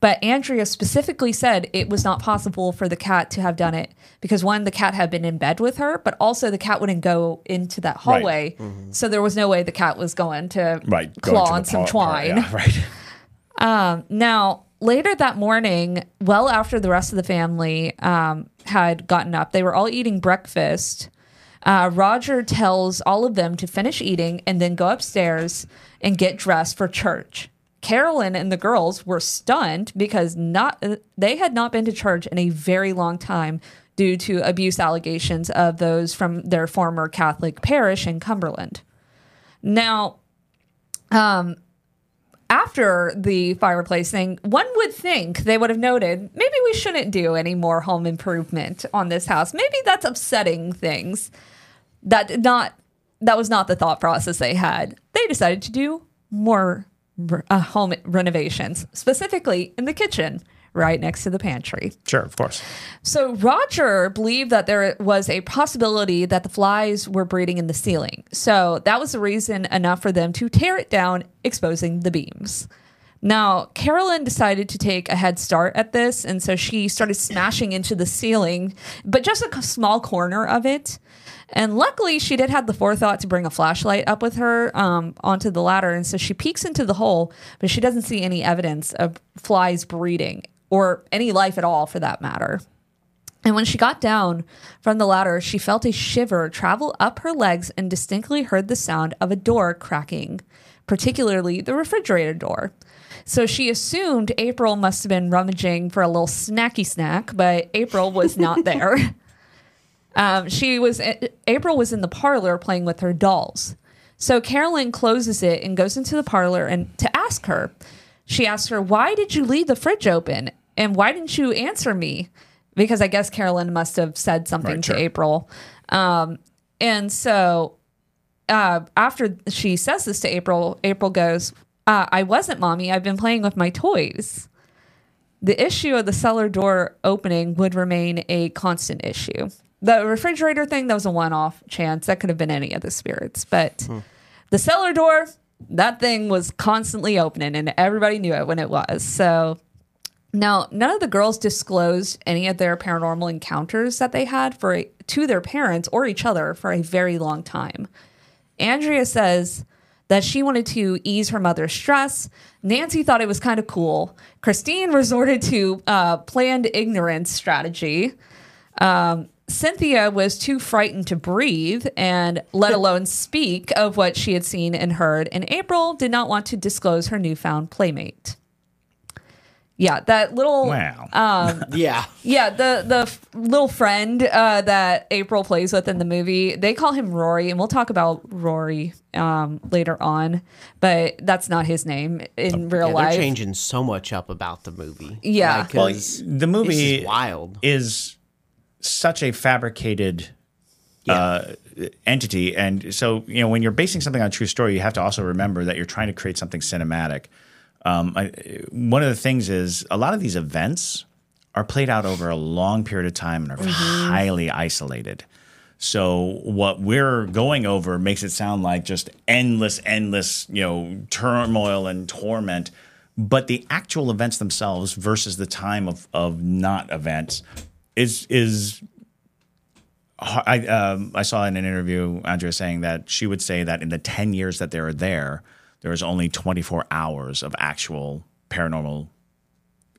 [SPEAKER 1] But Andrea specifically said it was not possible for the cat to have done it because one, the cat had been in bed with her, but also the cat wouldn't go into that hallway. So there was no way the cat was going to
[SPEAKER 2] Right. going
[SPEAKER 1] claw
[SPEAKER 2] to
[SPEAKER 1] on some twine.
[SPEAKER 2] yeah, right.
[SPEAKER 1] Now, later that morning, well after the rest of the family um, had gotten up, they were all eating breakfast. Uh, Roger tells all of them to finish eating and then go upstairs and get dressed for church. Carolyn and the girls were stunned because not uh, they had not been to church in a very long time due to abuse allegations of those from their former Catholic parish in Cumberland. Now, um, after the fireplace thing, one would think they would have noted maybe we shouldn't do any more home improvement on this house. Maybe that's upsetting things. That did not that was not the thought process they had. They decided to do more re- uh, home renovations, specifically in the kitchen, right next to the pantry.
[SPEAKER 2] Sure, of course.
[SPEAKER 1] So Roger believed that there was a possibility that the flies were breeding in the ceiling. So that was the reason enough for them to tear it down, exposing the beams. Now, Carolyn decided to take a head start at this, and so she started smashing into the ceiling, but just a small corner of it. And luckily, she did have the forethought to bring a flashlight up with her um, onto the ladder, and so she peeks into the hole, but she doesn't see any evidence of flies breeding or any life at all, for that matter. And when she got down from the ladder, she felt a shiver travel up her legs and distinctly heard the sound of a door cracking, particularly the refrigerator door. So she assumed April must have been rummaging for a little snacky snack, but April was not there. Um, she was April was in the parlor playing with her dolls. So Carolyn closes it and goes into the parlor and to ask her. She asks her, "Why did you leave the fridge open? And why didn't you answer me?" Because I guess Carolyn must have said something
[SPEAKER 2] Right,
[SPEAKER 1] to
[SPEAKER 2] sure.
[SPEAKER 1] April. Um, and so uh, after she says this to April, April goes, uh, "I wasn't, mommy. I've been playing with my toys." The issue of the cellar door opening would remain a constant issue. The refrigerator thing, that was a one off chance. That could have been any of the spirits. But the cellar door, that thing was constantly opening and everybody knew it when it was. So now, none of the girls disclosed any of their paranormal encounters that they had for a, to their parents or each other for a very long time. Andrea says that she wanted to ease her mother's stress. Nancy thought it was kind of cool. Christine resorted to uh, planned ignorance strategy. Um, Cynthia was too frightened to breathe and let alone speak of what she had seen and heard. And April did not want to disclose her newfound playmate. Yeah, that little
[SPEAKER 2] Wow.
[SPEAKER 3] Yeah.
[SPEAKER 1] yeah, the the f- little friend uh, that April plays with in the movie, they call him Rory, and we'll talk about Rory um, later on, but that's not his name in real
[SPEAKER 3] Yeah, they're
[SPEAKER 1] life.
[SPEAKER 3] changing so much up about the movie.
[SPEAKER 1] Yeah.
[SPEAKER 3] Like,
[SPEAKER 2] well,
[SPEAKER 3] 'cause
[SPEAKER 2] the movie
[SPEAKER 3] it's wild.
[SPEAKER 2] is such a fabricated uh, entity, and so you know when you're basing something on a true story, you have to also remember that you're trying to create something cinematic. Um, I, one of the things is a lot of these events are played out over a long period of time and are highly isolated. So what we're going over makes it sound like just endless, endless, you know, turmoil and torment. But the actual events themselves versus the time of, of not events is is I um, I saw in an interview Andrea saying that she would say that in the ten years that they were there, there was only twenty four hours of actual paranormal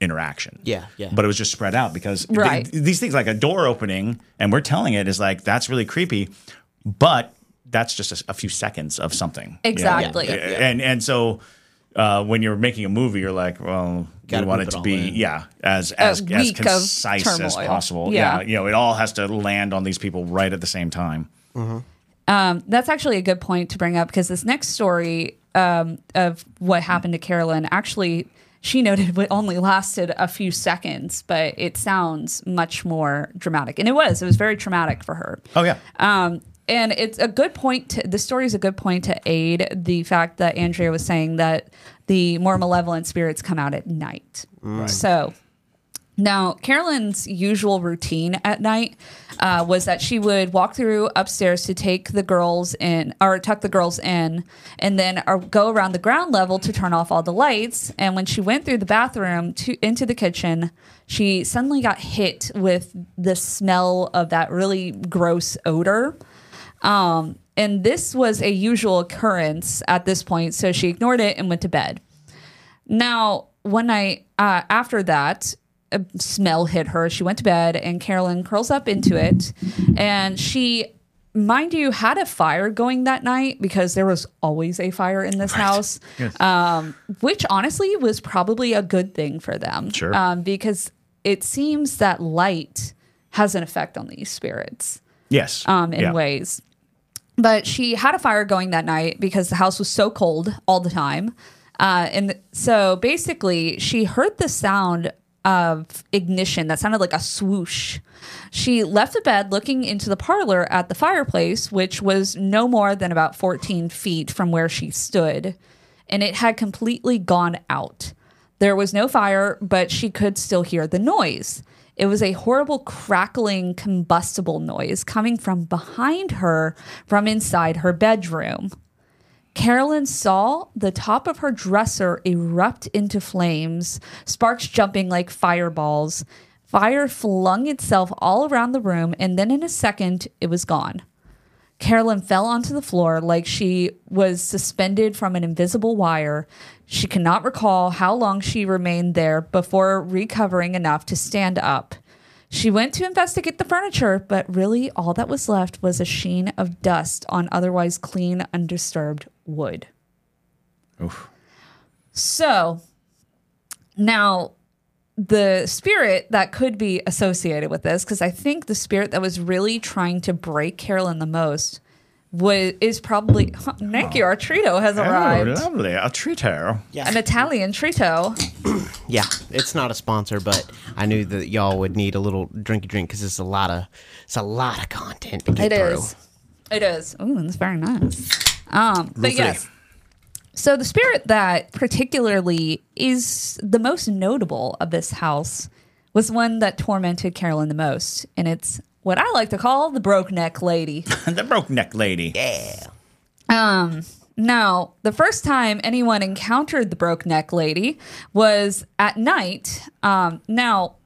[SPEAKER 2] interaction.
[SPEAKER 3] Yeah, yeah.
[SPEAKER 2] But it was just spread out because th-
[SPEAKER 1] Right.
[SPEAKER 2] these things like a door opening and we're telling it is like that's really creepy, but that's just a, a few seconds of something. you know?
[SPEAKER 1] Exactly.
[SPEAKER 3] Yeah, yeah.
[SPEAKER 2] And and so. Uh, when you're making a movie, you're like, well,
[SPEAKER 3] Gotta
[SPEAKER 2] you want it
[SPEAKER 3] it
[SPEAKER 2] to
[SPEAKER 3] all
[SPEAKER 2] be,
[SPEAKER 3] in.
[SPEAKER 2] yeah, as as, as concise as possible.
[SPEAKER 1] Yeah.
[SPEAKER 2] yeah, you know, it all has to land on these people right at the same time.
[SPEAKER 1] Um, that's actually a good point to bring up because this next story um, of what happened to Carolyn actually she noted it only lasted a few seconds, but it sounds much more dramatic, and it was. It was very traumatic for her.
[SPEAKER 2] Oh yeah,
[SPEAKER 1] Um, and it's a good point. To, the story is a good point to aid the fact that Andrea was saying that the more malevolent spirits come out at night. So now Carolyn's usual routine at night uh, was that she would walk through upstairs to take the girls in or tuck the girls in, and then or go around the ground level to turn off all the lights. And when she went through the bathroom to into the kitchen, she suddenly got hit with the smell of that really gross odor. Um, and this was a usual occurrence at this point, so she ignored it and went to bed. Now, one night uh, after that, a smell hit her. She went to bed, and Carolyn curls up into it, and she, mind you, had a fire going that night because there was always a fire in this house, um, which honestly was probably a good thing for them,
[SPEAKER 2] Sure.
[SPEAKER 1] um, because it seems that light has an effect on these spirits
[SPEAKER 2] yes,
[SPEAKER 1] um, in
[SPEAKER 2] yeah.
[SPEAKER 1] ways. But she had a fire going that night because the house was so cold all the time. Uh, and so basically, she heard the sound of ignition that sounded like a swoosh. She left the bed looking into the parlor at the fireplace, which was no more than about 14 feet from where she stood, and it had completely gone out. There was no fire, but she could still hear the noise. It was a horrible crackling, combustible noise coming from behind her from inside her bedroom. Carolyn saw the top of her dresser erupt into flames, sparks jumping like fireballs. Fire flung itself all around the room, and then in a second, it was gone. Carolyn fell onto the floor like she was suspended from an invisible wire. She cannot recall how long she remained there before recovering enough to stand up. She went to investigate the furniture, but really all that was left was a sheen of dust on otherwise clean, undisturbed wood.
[SPEAKER 2] Oof.
[SPEAKER 1] So now the spirit that could be associated with this, because I think the spirit that was really trying to break Carolyn the most was is probably huh, thank you. Our trito has
[SPEAKER 2] Oh,
[SPEAKER 1] arrived.
[SPEAKER 2] lovely. A treat her.
[SPEAKER 1] An Italian trito.
[SPEAKER 3] Yeah, it's not a sponsor, but I knew that y'all would need a little drinky drink because it's a lot of it's a lot of content to get
[SPEAKER 1] It
[SPEAKER 3] through.
[SPEAKER 1] is. It is. Ooh, that's very nice. Um, but
[SPEAKER 2] Lovely.
[SPEAKER 1] yes. So the spirit that particularly is the most notable of this house was one that tormented Carolyn the most, and it's what I like to call the broke neck lady.
[SPEAKER 2] the broke neck lady.
[SPEAKER 1] Um, now, the first time anyone encountered the broke neck lady was at night. Um, now,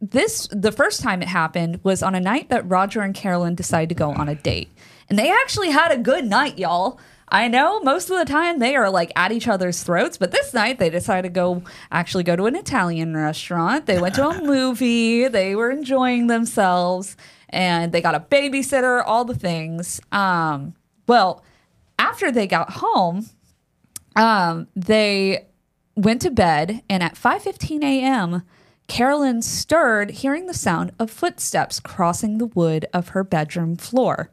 [SPEAKER 1] this the first time it happened was on a night that Roger and Carolyn decided to go on a date, and they actually had a good night, y'all. I know most of the time they are like at each other's throats, but this night they decided to go actually go to an Italian restaurant. They went to a movie. They were enjoying themselves, and they got a babysitter. All the things. Um, well, after they got home, um, they went to bed, and at 5:15 a.m., Carolyn stirred, hearing the sound of footsteps crossing the wood of her bedroom floor.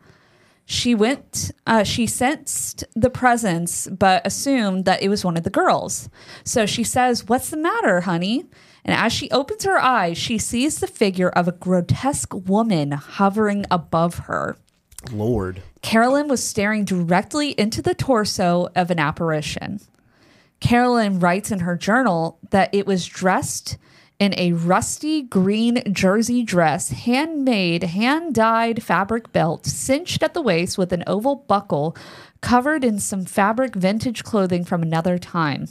[SPEAKER 1] She went. Uh, she sensed the presence, but assumed that it was one of the girls. So she says, "What's the matter, honey?" And as she opens her eyes, she sees the figure of a grotesque woman hovering above her.
[SPEAKER 3] Lord,
[SPEAKER 1] Carolyn was staring directly into the torso of an apparition. Carolyn writes in her journal that it was dressed in a rusty green jersey dress, handmade, hand dyed fabric belt, cinched at the waist with an oval buckle, covered in some fabric vintage clothing from another time.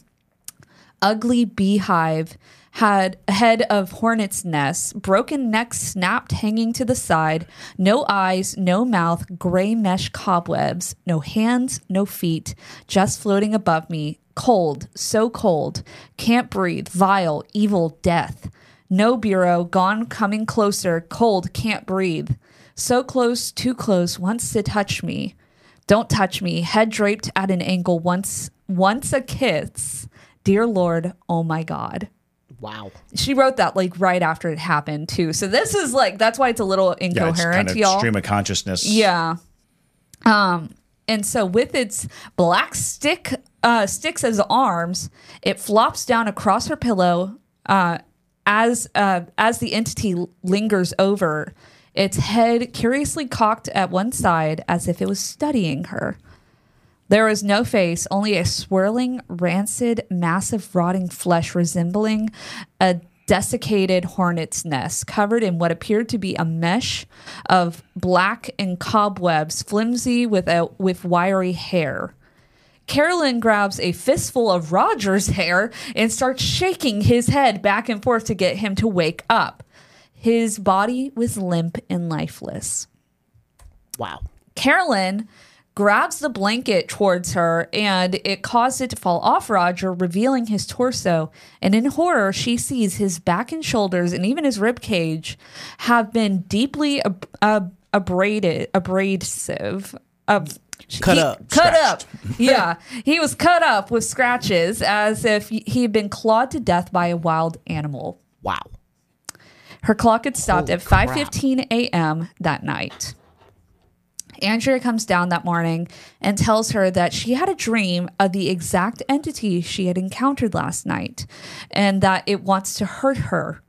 [SPEAKER 1] Ugly beehive had a head of hornet's nest, broken neck snapped hanging to the side, no eyes, no mouth, gray mesh cobwebs, no hands, no feet, just floating above me, cold, so cold, can't breathe, vile, evil death. No bureau, gone, coming closer, cold, can't breathe. So close, too close, wants to touch me. Don't touch me, head draped at an angle, once, once a kiss. Dear Lord, oh my God.
[SPEAKER 3] wow.
[SPEAKER 1] She wrote that like right after it happened too. So this is like that's why it's a little incoherent,
[SPEAKER 2] Yeah, it's kind of
[SPEAKER 1] y'all.
[SPEAKER 2] stream of consciousness.
[SPEAKER 1] Yeah. Um, and so with its black stick uh, sticks as arms, it flops down across her pillow uh, as uh, as the entity lingers over. Its head curiously cocked at one side as if it was studying her. There was no face, only a swirling, rancid, massive, rotting flesh resembling a desiccated hornet's nest covered in what appeared to be a mesh of black and cobwebs, flimsy with a with wiry hair. Carolyn grabs a fistful of Roger's hair and starts shaking his head back and forth to get him to wake up. His body was limp and lifeless.
[SPEAKER 3] Wow.
[SPEAKER 1] Carolyn grabs the blanket towards her and it caused it to fall off Roger, revealing his torso. And in horror, she sees his back and shoulders and even his rib cage have been deeply ab- ab- abraded, abrasive. Ab-
[SPEAKER 3] Cut
[SPEAKER 1] he-
[SPEAKER 3] up.
[SPEAKER 1] Cut up. yeah. He was cut up with scratches as if he had been clawed to death by a wild animal.
[SPEAKER 3] Wow.
[SPEAKER 1] Her clock had stopped
[SPEAKER 3] Holy
[SPEAKER 1] at 5:15 a.m. that night. Andrea comes down that morning and tells her that she had a dream of the exact entity she had encountered last night and that it wants to hurt her.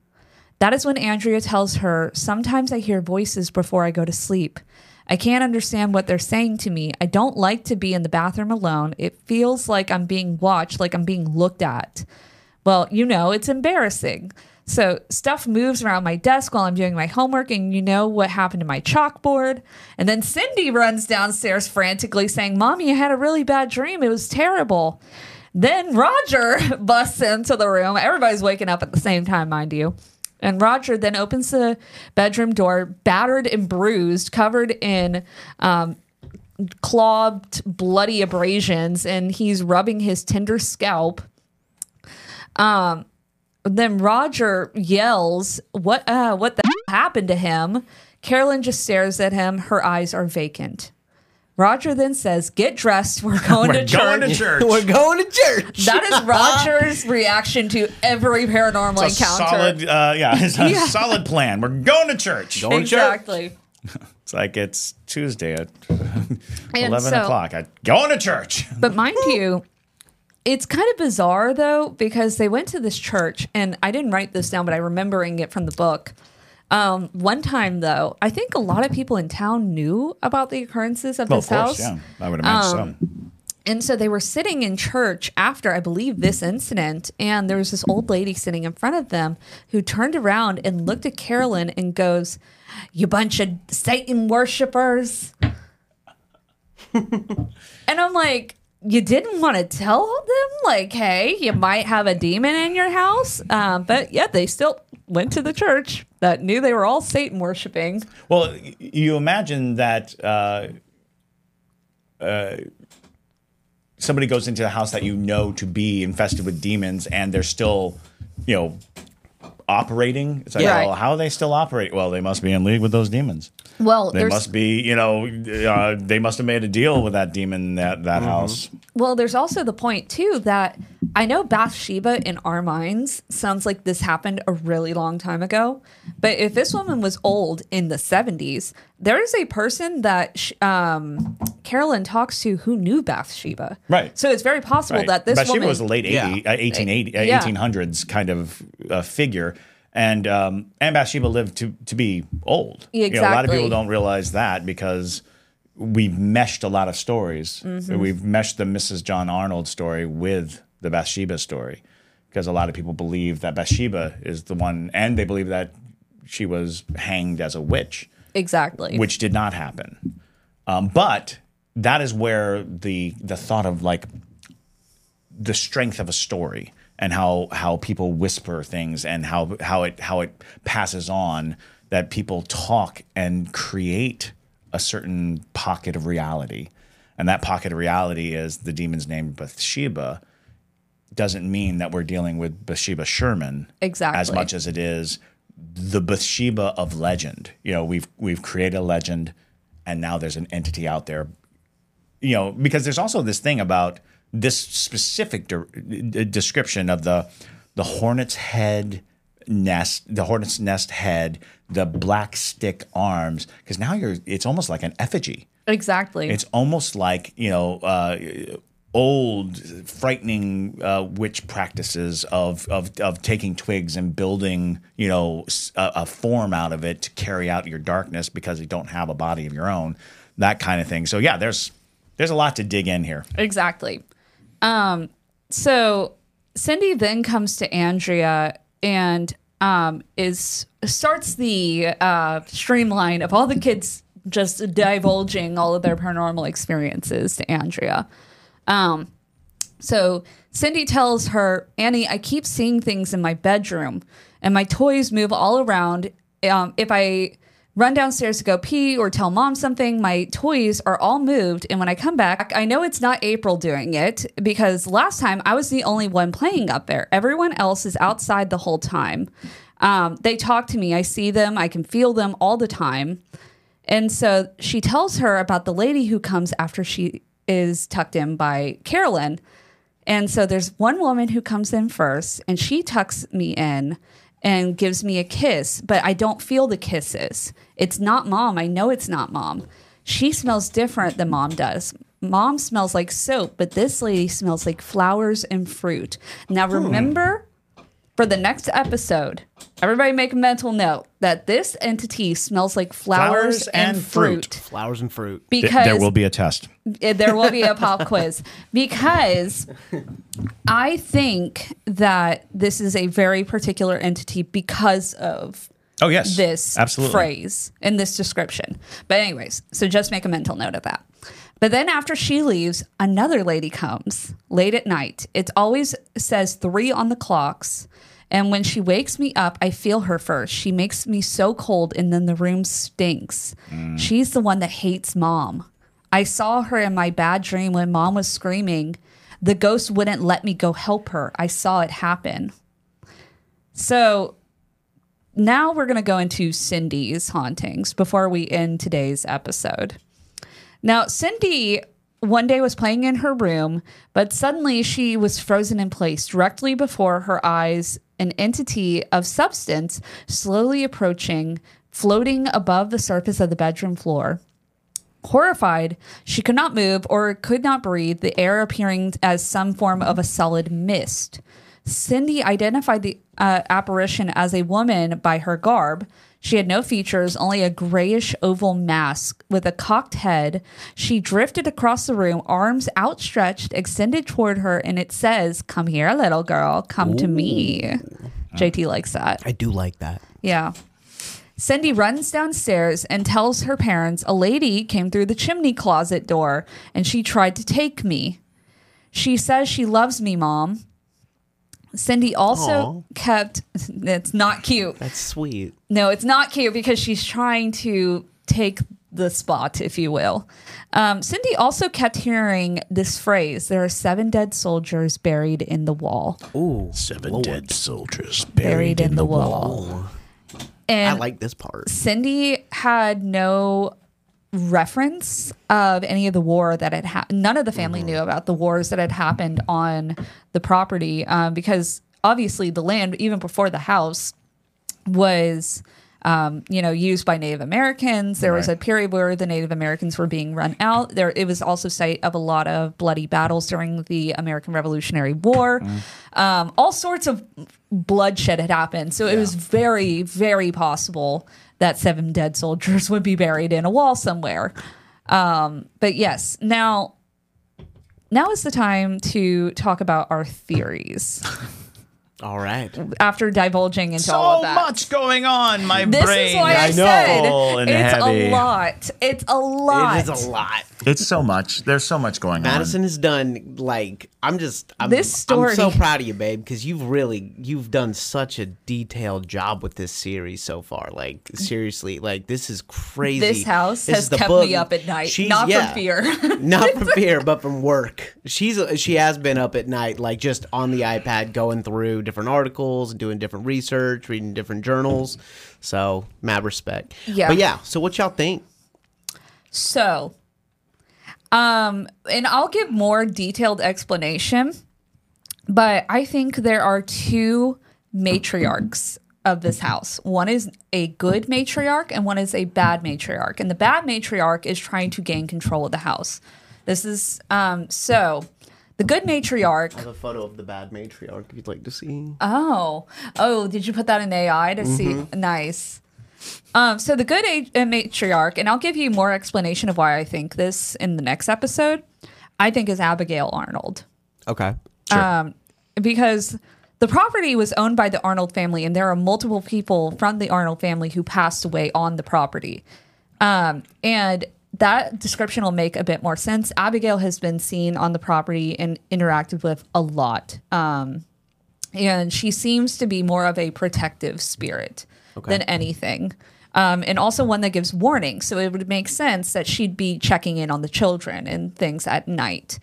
[SPEAKER 1] That is when Andrea tells her, Sometimes I hear voices before I go to sleep. I can't understand what they're saying to me. I don't like to be in the bathroom alone. It feels like I'm being watched, like I'm being looked at. Well, you know, it's embarrassing. So stuff moves around my desk while I'm doing my homework, and you know what happened to my chalkboard. And then Cindy runs downstairs frantically saying, Mommy, I had a really bad dream. It was terrible. Then Roger busts into the room. Everybody's waking up at the same time, mind you. And Roger then opens the bedroom door, battered and bruised, covered in um, clawed, bloody abrasions, and he's rubbing his tender scalp. Um, then Roger yells, "What? Uh, what the happened to him?" Carolyn just stares at him. Her eyes are vacant. Roger then says, "Get dressed. We're going
[SPEAKER 2] We're
[SPEAKER 1] to church."
[SPEAKER 2] to church.
[SPEAKER 3] We're going to church.
[SPEAKER 1] That is Roger's reaction to every paranormal
[SPEAKER 2] It's a
[SPEAKER 1] encounter.
[SPEAKER 2] solid, uh, yeah, it's a
[SPEAKER 1] Yeah.
[SPEAKER 2] solid plan. We're going to church.
[SPEAKER 3] Going to church.
[SPEAKER 1] exactly.
[SPEAKER 2] It's like it's Tuesday at
[SPEAKER 1] And
[SPEAKER 2] eleven
[SPEAKER 1] so-
[SPEAKER 2] o'clock. I going to church.
[SPEAKER 1] But mind you, it's kind of bizarre though because they went to this church, and I didn't write this down, but I'm remembering it from the book. Um, one time though, I think a lot of people in town knew about the occurrences of
[SPEAKER 2] Well,
[SPEAKER 1] this
[SPEAKER 2] of course,
[SPEAKER 1] house.
[SPEAKER 2] yeah, I would imagine
[SPEAKER 1] Um,
[SPEAKER 2] so.
[SPEAKER 1] And so they were sitting in church after, I believe, this incident. And there was this old lady sitting in front of them who turned around and looked at Carolyn and goes, You bunch of Satan worshipers. and I'm like, You didn't want to tell them, like, hey, you might have a demon in your house. Um, but yeah, they still went to the church that knew they were all Satan worshiping.
[SPEAKER 2] Well, you imagine that uh, uh, somebody goes into a house that you know to be infested with demons, and they're still, you know, operating. It's like,
[SPEAKER 1] Yeah.
[SPEAKER 2] well, how are they still operate? Well, they must be in league with those demons.
[SPEAKER 1] Well,
[SPEAKER 2] They must be, you know, uh, they must have made a deal with that demon in that that house.
[SPEAKER 1] Well, there's also the point too that I know Bathsheba in our minds sounds like this happened a really long time ago, but if this woman was old in the 70s, there is a person that sh- um, Carolyn talks to who knew Bathsheba.
[SPEAKER 2] Right.
[SPEAKER 1] So it's very possible
[SPEAKER 2] Right.
[SPEAKER 1] that this
[SPEAKER 2] Bathsheba
[SPEAKER 1] woman
[SPEAKER 2] was a late 80,
[SPEAKER 3] Yeah.
[SPEAKER 2] uh, 1880, uh,
[SPEAKER 1] Yeah.
[SPEAKER 2] 1800s kind of uh, figure. And um, and Bathsheba lived to, to be old. You know, a lot of people don't realize that because we've meshed a lot of stories.
[SPEAKER 1] Mm-hmm.
[SPEAKER 2] We've meshed the Mrs. John Arnold story with the Bathsheba story because a lot of people believe that Bathsheba is the one, and they believe that she was hanged as a witch
[SPEAKER 1] exactly.
[SPEAKER 2] which did not happen. Um, but that is where the the thought of like the strength of a story and how how people whisper things and how how it how it passes on that people talk and create a certain pocket of reality. And that pocket of reality is the demon's name Bathsheba doesn't mean that we're dealing with Bathsheba Sherman as much as it is the Bathsheba of legend. You know, we've we've created a legend, and now there's an entity out there. You know, because there's also this thing about this specific de- description of the the hornet's head nest, the hornet's nest head, the black stick arms. Because now you're, it's almost like an effigy.
[SPEAKER 1] exactly.
[SPEAKER 2] It's almost like you know uh, old, frightening uh, witch practices of, of of taking twigs and building you know a, a form out of it to carry out your darkness because you don't have a body of your own, that kind of thing. So yeah, there's there's a lot to dig in here.
[SPEAKER 1] Exactly. Um, so Cindy then comes to Andrea and um, is starts the uh, streamline of all the kids just divulging all of their paranormal experiences to Andrea. Um, so Cindy tells her, Annie, I keep seeing things in my bedroom and my toys move all around. Um, if I run downstairs to go pee or tell mom something, my toys are all moved. And when I come back, I know it's not April doing it because last time I was the only one playing up there. Everyone else is outside the whole time. Um, they talk to me. I see them. I can feel them all the time. And so she tells her about the lady who comes after she is tucked in by Carolyn. And so there's one woman who comes in first and she tucks me in and gives me a kiss, but I don't feel the kisses. It's not mom. I know it's not mom. she smells different than mom does. Mom smells like soap, but this lady smells like flowers and fruit. Now, hmm. remember for the next episode, everybody make a mental note that this entity smells like flowers,
[SPEAKER 2] Flowers
[SPEAKER 1] and,
[SPEAKER 2] and
[SPEAKER 1] fruit.
[SPEAKER 2] fruit.
[SPEAKER 3] Flowers and fruit.
[SPEAKER 2] Th-
[SPEAKER 1] Because
[SPEAKER 2] there will be a test.
[SPEAKER 1] uh, there will be a pop quiz because I think that this is a very particular entity because of
[SPEAKER 2] Oh yes,
[SPEAKER 1] this
[SPEAKER 2] absolutely.
[SPEAKER 1] phrase in this description. But anyways, so just make a mental note of that. But then after she leaves, another lady comes late at night. It always says three on the clocks. And when she wakes me up, I feel her first. She makes me so cold, and then the room stinks. Mm. She's the one that hates mom. I saw her in my bad dream when mom was screaming. The ghost wouldn't let me go help her. I saw it happen. So now we're going to go into Cindy's hauntings before we end today's episode. Now, Cindy one day was playing in her room, but suddenly she was frozen in place directly before her eyes, an entity of substance slowly approaching, floating above the surface of the bedroom floor. Horrified, she could not move or could not breathe, the air appearing as some form of a solid mist. Cindy identified the uh, apparition as a woman by her garb. She had no features, only a grayish oval mask with a cocked head. She drifted across the room, arms outstretched, extended toward her, and it says, Come here, little girl, come to me. JT likes that.
[SPEAKER 3] I do like that.
[SPEAKER 1] Yeah. Cindy runs downstairs and tells her parents a lady came through the chimney closet door and she tried to take me. She says she loves me, mom. Cindy also
[SPEAKER 3] Aw.
[SPEAKER 1] kept, it's not cute.
[SPEAKER 3] That's sweet.
[SPEAKER 1] No, it's not cute because she's trying to take the spot, if you will. Um, Cindy also kept hearing this phrase there are seven dead soldiers buried in the wall.
[SPEAKER 3] Ooh,
[SPEAKER 2] Seven dead soldiers
[SPEAKER 1] Buried in the wall. And
[SPEAKER 3] I like this part.
[SPEAKER 1] Cindy had no reference of any of the war that had happened. None of the family knew about the wars that had happened on the property um, because obviously the land, even before the house, was. Um, you know, used by Native Americans. There was a period where the Native Americans were being run out. There, it was also site of a lot of bloody battles during the American Revolutionary War. Um, all sorts of bloodshed had happened, so it was very, very possible that seven dead soldiers would be buried in a wall somewhere. Um, but yes, now now is the time to talk about our theories
[SPEAKER 3] All right.
[SPEAKER 1] after divulging into all
[SPEAKER 2] So
[SPEAKER 1] of that.
[SPEAKER 2] much going on. My
[SPEAKER 1] This
[SPEAKER 2] brain
[SPEAKER 1] is why I,
[SPEAKER 3] I know.
[SPEAKER 1] said it's
[SPEAKER 2] heavy.
[SPEAKER 1] a lot. It's a lot.
[SPEAKER 3] It is a lot.
[SPEAKER 2] It's so much. There's so much going on.
[SPEAKER 3] Madison has done like I'm just I'm,
[SPEAKER 1] This story-
[SPEAKER 3] I'm so proud of you, babe, because you've really you've done such a detailed job with this series so far. Like seriously, like this is crazy.
[SPEAKER 1] This house
[SPEAKER 3] This
[SPEAKER 1] has
[SPEAKER 3] the
[SPEAKER 1] kept
[SPEAKER 3] book.
[SPEAKER 1] me up at night,
[SPEAKER 3] She's-
[SPEAKER 1] not
[SPEAKER 3] yeah.
[SPEAKER 1] from fear.
[SPEAKER 3] not from fear, but from work. She's she has been up at night, like just on the iPad, going through different articles and doing different research, reading different journals. So mad respect.
[SPEAKER 1] Yeah.
[SPEAKER 3] but yeah. So what y'all think?
[SPEAKER 1] So, um, and I'll give more detailed explanation, but I think there are two matriarchs of this house. One is a good matriarch and one is a bad matriarch. And the bad matriarch is trying to gain control of the house. This is um so the good matriarch
[SPEAKER 3] I have a photo of the bad matriarch if you'd like to see.
[SPEAKER 1] Oh, oh, did you put that in AI to see? Nice. Um, so the good a- uh, matriarch, and I'll give you more explanation of why I think this in the next episode. I think is Abigail Arnold
[SPEAKER 3] Okay.
[SPEAKER 1] um, because the property was owned by the Arnold family, and there are multiple people from the Arnold family who passed away on the property. Um, and that description will make a bit more sense. Abigail has been seen on the property and interacted with a lot. Um, and she seems to be more of a protective spirit than anything. Um, and also one that gives warning. So it would make sense that she'd be checking in on the children and things at night.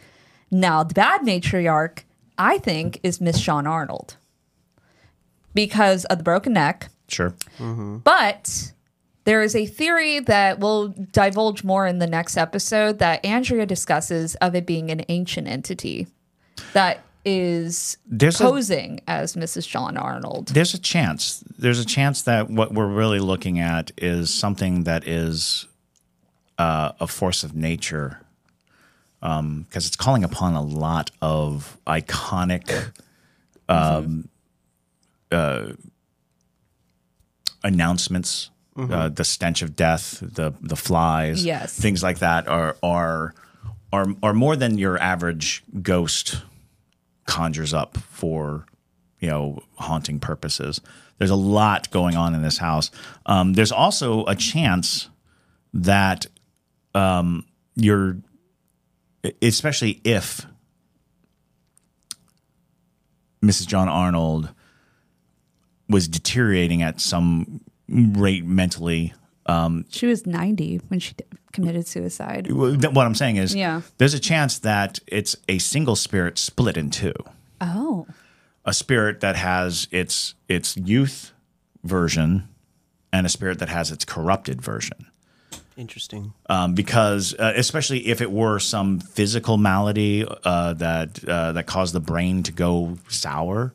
[SPEAKER 1] Now, the bad matriarch, I think, is Mrs. John Arnold because of the broken neck.
[SPEAKER 2] Sure.
[SPEAKER 1] But there is a theory that we'll divulge more in the next episode that Andrea discusses of it being an ancient entity that is
[SPEAKER 2] There's a-
[SPEAKER 1] posing as Mrs. John Arnold.
[SPEAKER 2] There's a chance. There's a chance that what we're really looking at is something that is uh, a force of nature because it's calling upon a lot of iconic um, uh, announcements. Uh, the stench of death, the the flies,
[SPEAKER 1] Yes.
[SPEAKER 2] things like that are are are are more than your average ghost conjures up for you know haunting purposes. There's a lot going on in this house. Um, there's also a chance that um, you're, especially if Mrs. John Arnold was deteriorating at some rate mentally.
[SPEAKER 1] Um, She was 90 when she d- committed suicide.
[SPEAKER 2] What I'm saying is,
[SPEAKER 1] Yeah.
[SPEAKER 2] there's a chance that it's a single spirit split in two.
[SPEAKER 1] Oh.
[SPEAKER 2] a spirit that has its its youth version and a spirit that has its corrupted version.
[SPEAKER 3] Interesting.
[SPEAKER 2] Um, because uh, especially if it were some physical malady uh, that uh, that caused the brain to go sour,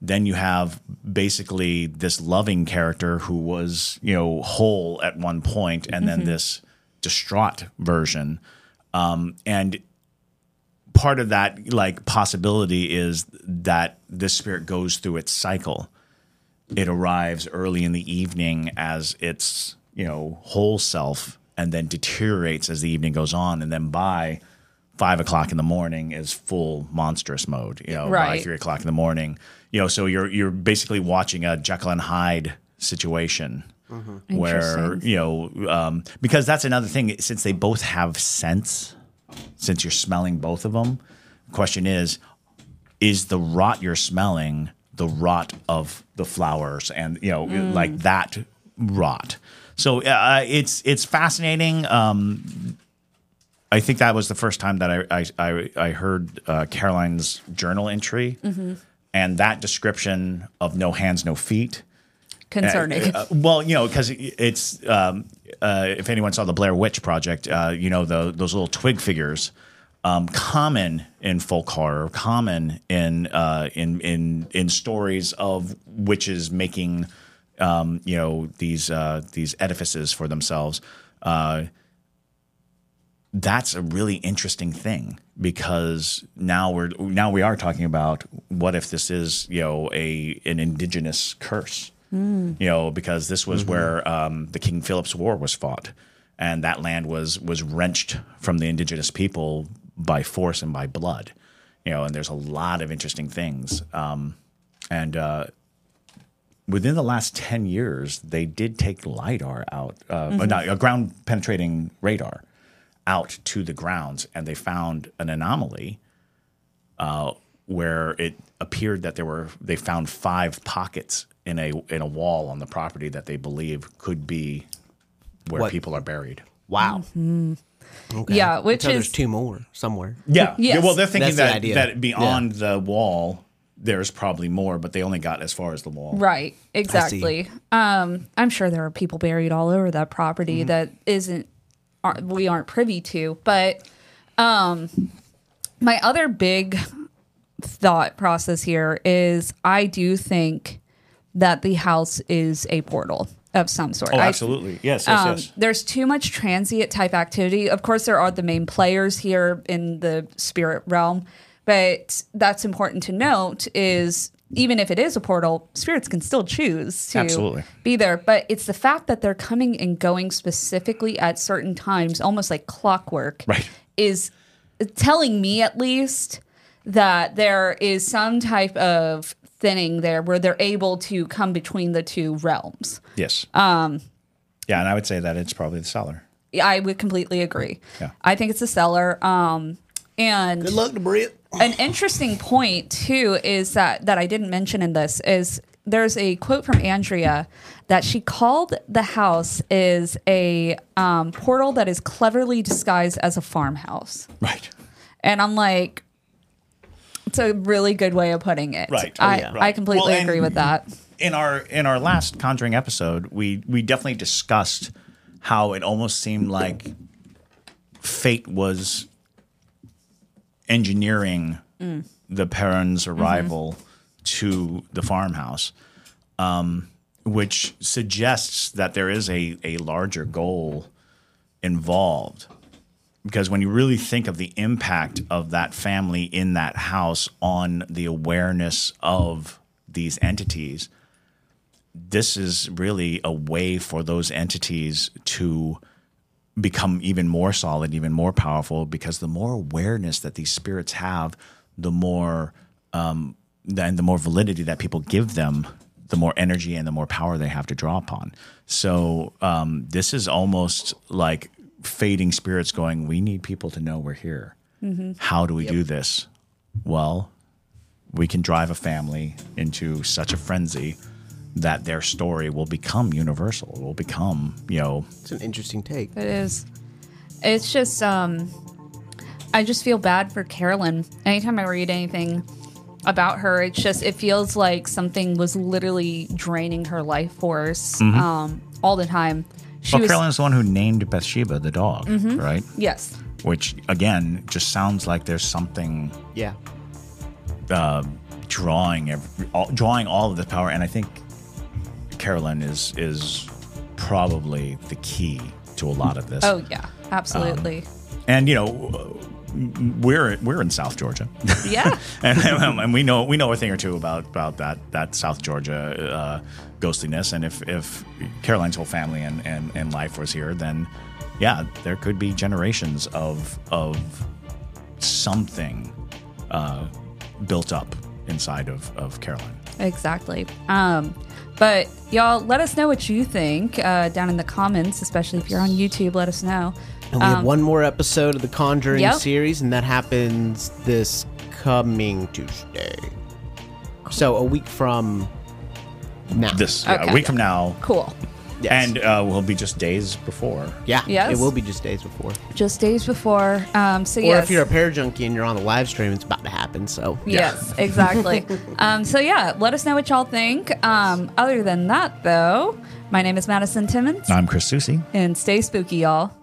[SPEAKER 2] then you have basically this loving character who was you know whole at one point, and then this distraught version, um, and part of that like possibility is that this spirit goes through its cycle. It arrives early in the evening as its you know whole self, and then deteriorates as the evening goes on, and then by five o'clock in the morning is full monstrous mode. You know, by three o'clock in the morning, you know, so you're you're basically watching a Jekyll and Hyde situation. Where you know, um, because that's another thing. Since they both have sense, since you're smelling both of them, the question is, is the rot you're smelling the rot of the flowers and you know like that rot? So uh, it's it's fascinating. Um, I think that was the first time that I I, I, I heard uh, Carolyn's journal entry, and that description of no hands, no feet.
[SPEAKER 1] Concerning.
[SPEAKER 2] Uh, well, you know, because it's um, uh, if anyone saw the Blair Witch Project, uh, you know the, those little twig figures, um, common in folk horror, common in uh, in in in stories of witches making, um, you know, these uh, these edifices for themselves. Uh, that's a really interesting thing because now we're now we are talking about what if this is you know a an indigenous curse? You know because this was where um, the King Philip's War was fought. And that land was was wrenched from the indigenous people by force and by blood. You know and there's a lot of interesting things. Um, and uh, within the last 10 years, they did take LIDAR out, uh, but not a ground penetrating radar out to the grounds, and they found an anomaly uh, where it appeared that there were, they found five pockets in a, in a wall on the property that they believe could be where
[SPEAKER 3] What?
[SPEAKER 2] people are buried.
[SPEAKER 3] Wow.
[SPEAKER 1] Mm-hmm. Yeah, which
[SPEAKER 3] so there's
[SPEAKER 1] is
[SPEAKER 3] two more somewhere.
[SPEAKER 2] Yeah.
[SPEAKER 1] Yes.
[SPEAKER 2] Well, they're thinking
[SPEAKER 3] That's the
[SPEAKER 2] that,
[SPEAKER 3] idea.
[SPEAKER 2] that beyond the wall, there's probably more, but they only got as far as the wall.
[SPEAKER 1] right. Exactly. Um, I'm sure there are people buried all over that property that isn't aren't, we aren't privy to. But um, my other big thought process here is I do think that the house is a portal of some sort.
[SPEAKER 2] Oh,
[SPEAKER 1] I-
[SPEAKER 2] absolutely. Yes, yes,
[SPEAKER 1] Um,
[SPEAKER 2] yes.
[SPEAKER 1] There's too much transient type activity. Of course, there are the main players here in the spirit realm, but that's important to note. Is even if it is a portal, spirits can still choose to
[SPEAKER 2] Absolutely.
[SPEAKER 1] be there. But it's the fact that they're coming and going specifically at certain times, almost like clockwork,
[SPEAKER 2] Right.
[SPEAKER 1] is telling me at least that there is some type of thinning there where they're able to come between the two realms.
[SPEAKER 2] Yes. Um, yeah, and I would say that it's probably the cellar.
[SPEAKER 1] I would completely agree.
[SPEAKER 2] Yeah.
[SPEAKER 1] I think it's the cellar. Um, and
[SPEAKER 3] Good luck to Brit.
[SPEAKER 1] an interesting point too is that that I didn't mention in this is there's a quote from Andrea that she called the house is a um, portal that is cleverly disguised as a farmhouse,
[SPEAKER 2] Right.
[SPEAKER 1] and I'm like, it's a really good way of putting it.
[SPEAKER 2] Right. Oh,
[SPEAKER 1] I,
[SPEAKER 3] yeah.
[SPEAKER 1] I completely
[SPEAKER 2] Well,
[SPEAKER 1] agree with that.
[SPEAKER 2] in our in our last conjuring episode we we definitely discussed how it almost seemed like fate was engineering the parents arrival to the farmhouse um, which suggests that there is a, a larger goal involved. Because when you really think of the impact of that family in that house on the awareness of these entities, this is really a way for those entities to become even more solid, even more powerful, because the more awareness that these spirits have, the more um, then the more validity that people give them, the more energy and the more power they have to draw upon. So um, this is almost like fading spirits going, we need people to know we're here. How do we do this? Well, we can drive a family into such a frenzy that their story will become universal. It will become, you know,
[SPEAKER 3] It's an interesting take.
[SPEAKER 1] It is. It's just um I just feel bad for Carolyn. Anytime I read anything about her, it's just it feels like something was literally draining her life force um all the time. She
[SPEAKER 2] well,
[SPEAKER 1] was
[SPEAKER 2] Carolyn's the one who named Bathsheba the dog, right?
[SPEAKER 1] yes.
[SPEAKER 2] Which again just sounds like there's something
[SPEAKER 3] Yeah.
[SPEAKER 2] drawing every, all, drawing all of the power, and I think Carolyn is is probably the key to a lot of this.
[SPEAKER 1] Oh yeah, absolutely.
[SPEAKER 2] And you know, we're we're in South Georgia,
[SPEAKER 1] yeah.
[SPEAKER 2] and, and we know we know a thing or two about about that that South Georgia uh, ghostliness. And if if Carolyn's whole family and, and and life was here, then yeah, there could be generations of of something uh, built up inside of of Caroline.
[SPEAKER 1] Exactly. Um, but y'all, let us know what you think uh, down in the comments, especially if you're on YouTube. Let us know.
[SPEAKER 3] And we have one more episode of the Conjuring
[SPEAKER 1] Yep.
[SPEAKER 3] series, and that happens this coming Tuesday. So a week from now.
[SPEAKER 2] This yeah,
[SPEAKER 1] Okay.
[SPEAKER 2] a week from now,
[SPEAKER 1] Cool.
[SPEAKER 3] Yes.
[SPEAKER 2] And uh, will be just days before.
[SPEAKER 3] Yeah.
[SPEAKER 1] Yes.
[SPEAKER 3] It will be just days before.
[SPEAKER 1] Just days before. Um, so,
[SPEAKER 3] or
[SPEAKER 1] yes.
[SPEAKER 3] if you're a Parajunkie and you're on the live stream, it's about to happen. So,
[SPEAKER 1] yes, yeah. exactly. um, so, yeah, let us know what y'all think. Um, other than that, though, my name is Madison Timmons.
[SPEAKER 2] I'm Chris Susie.
[SPEAKER 1] And stay spooky, y'all.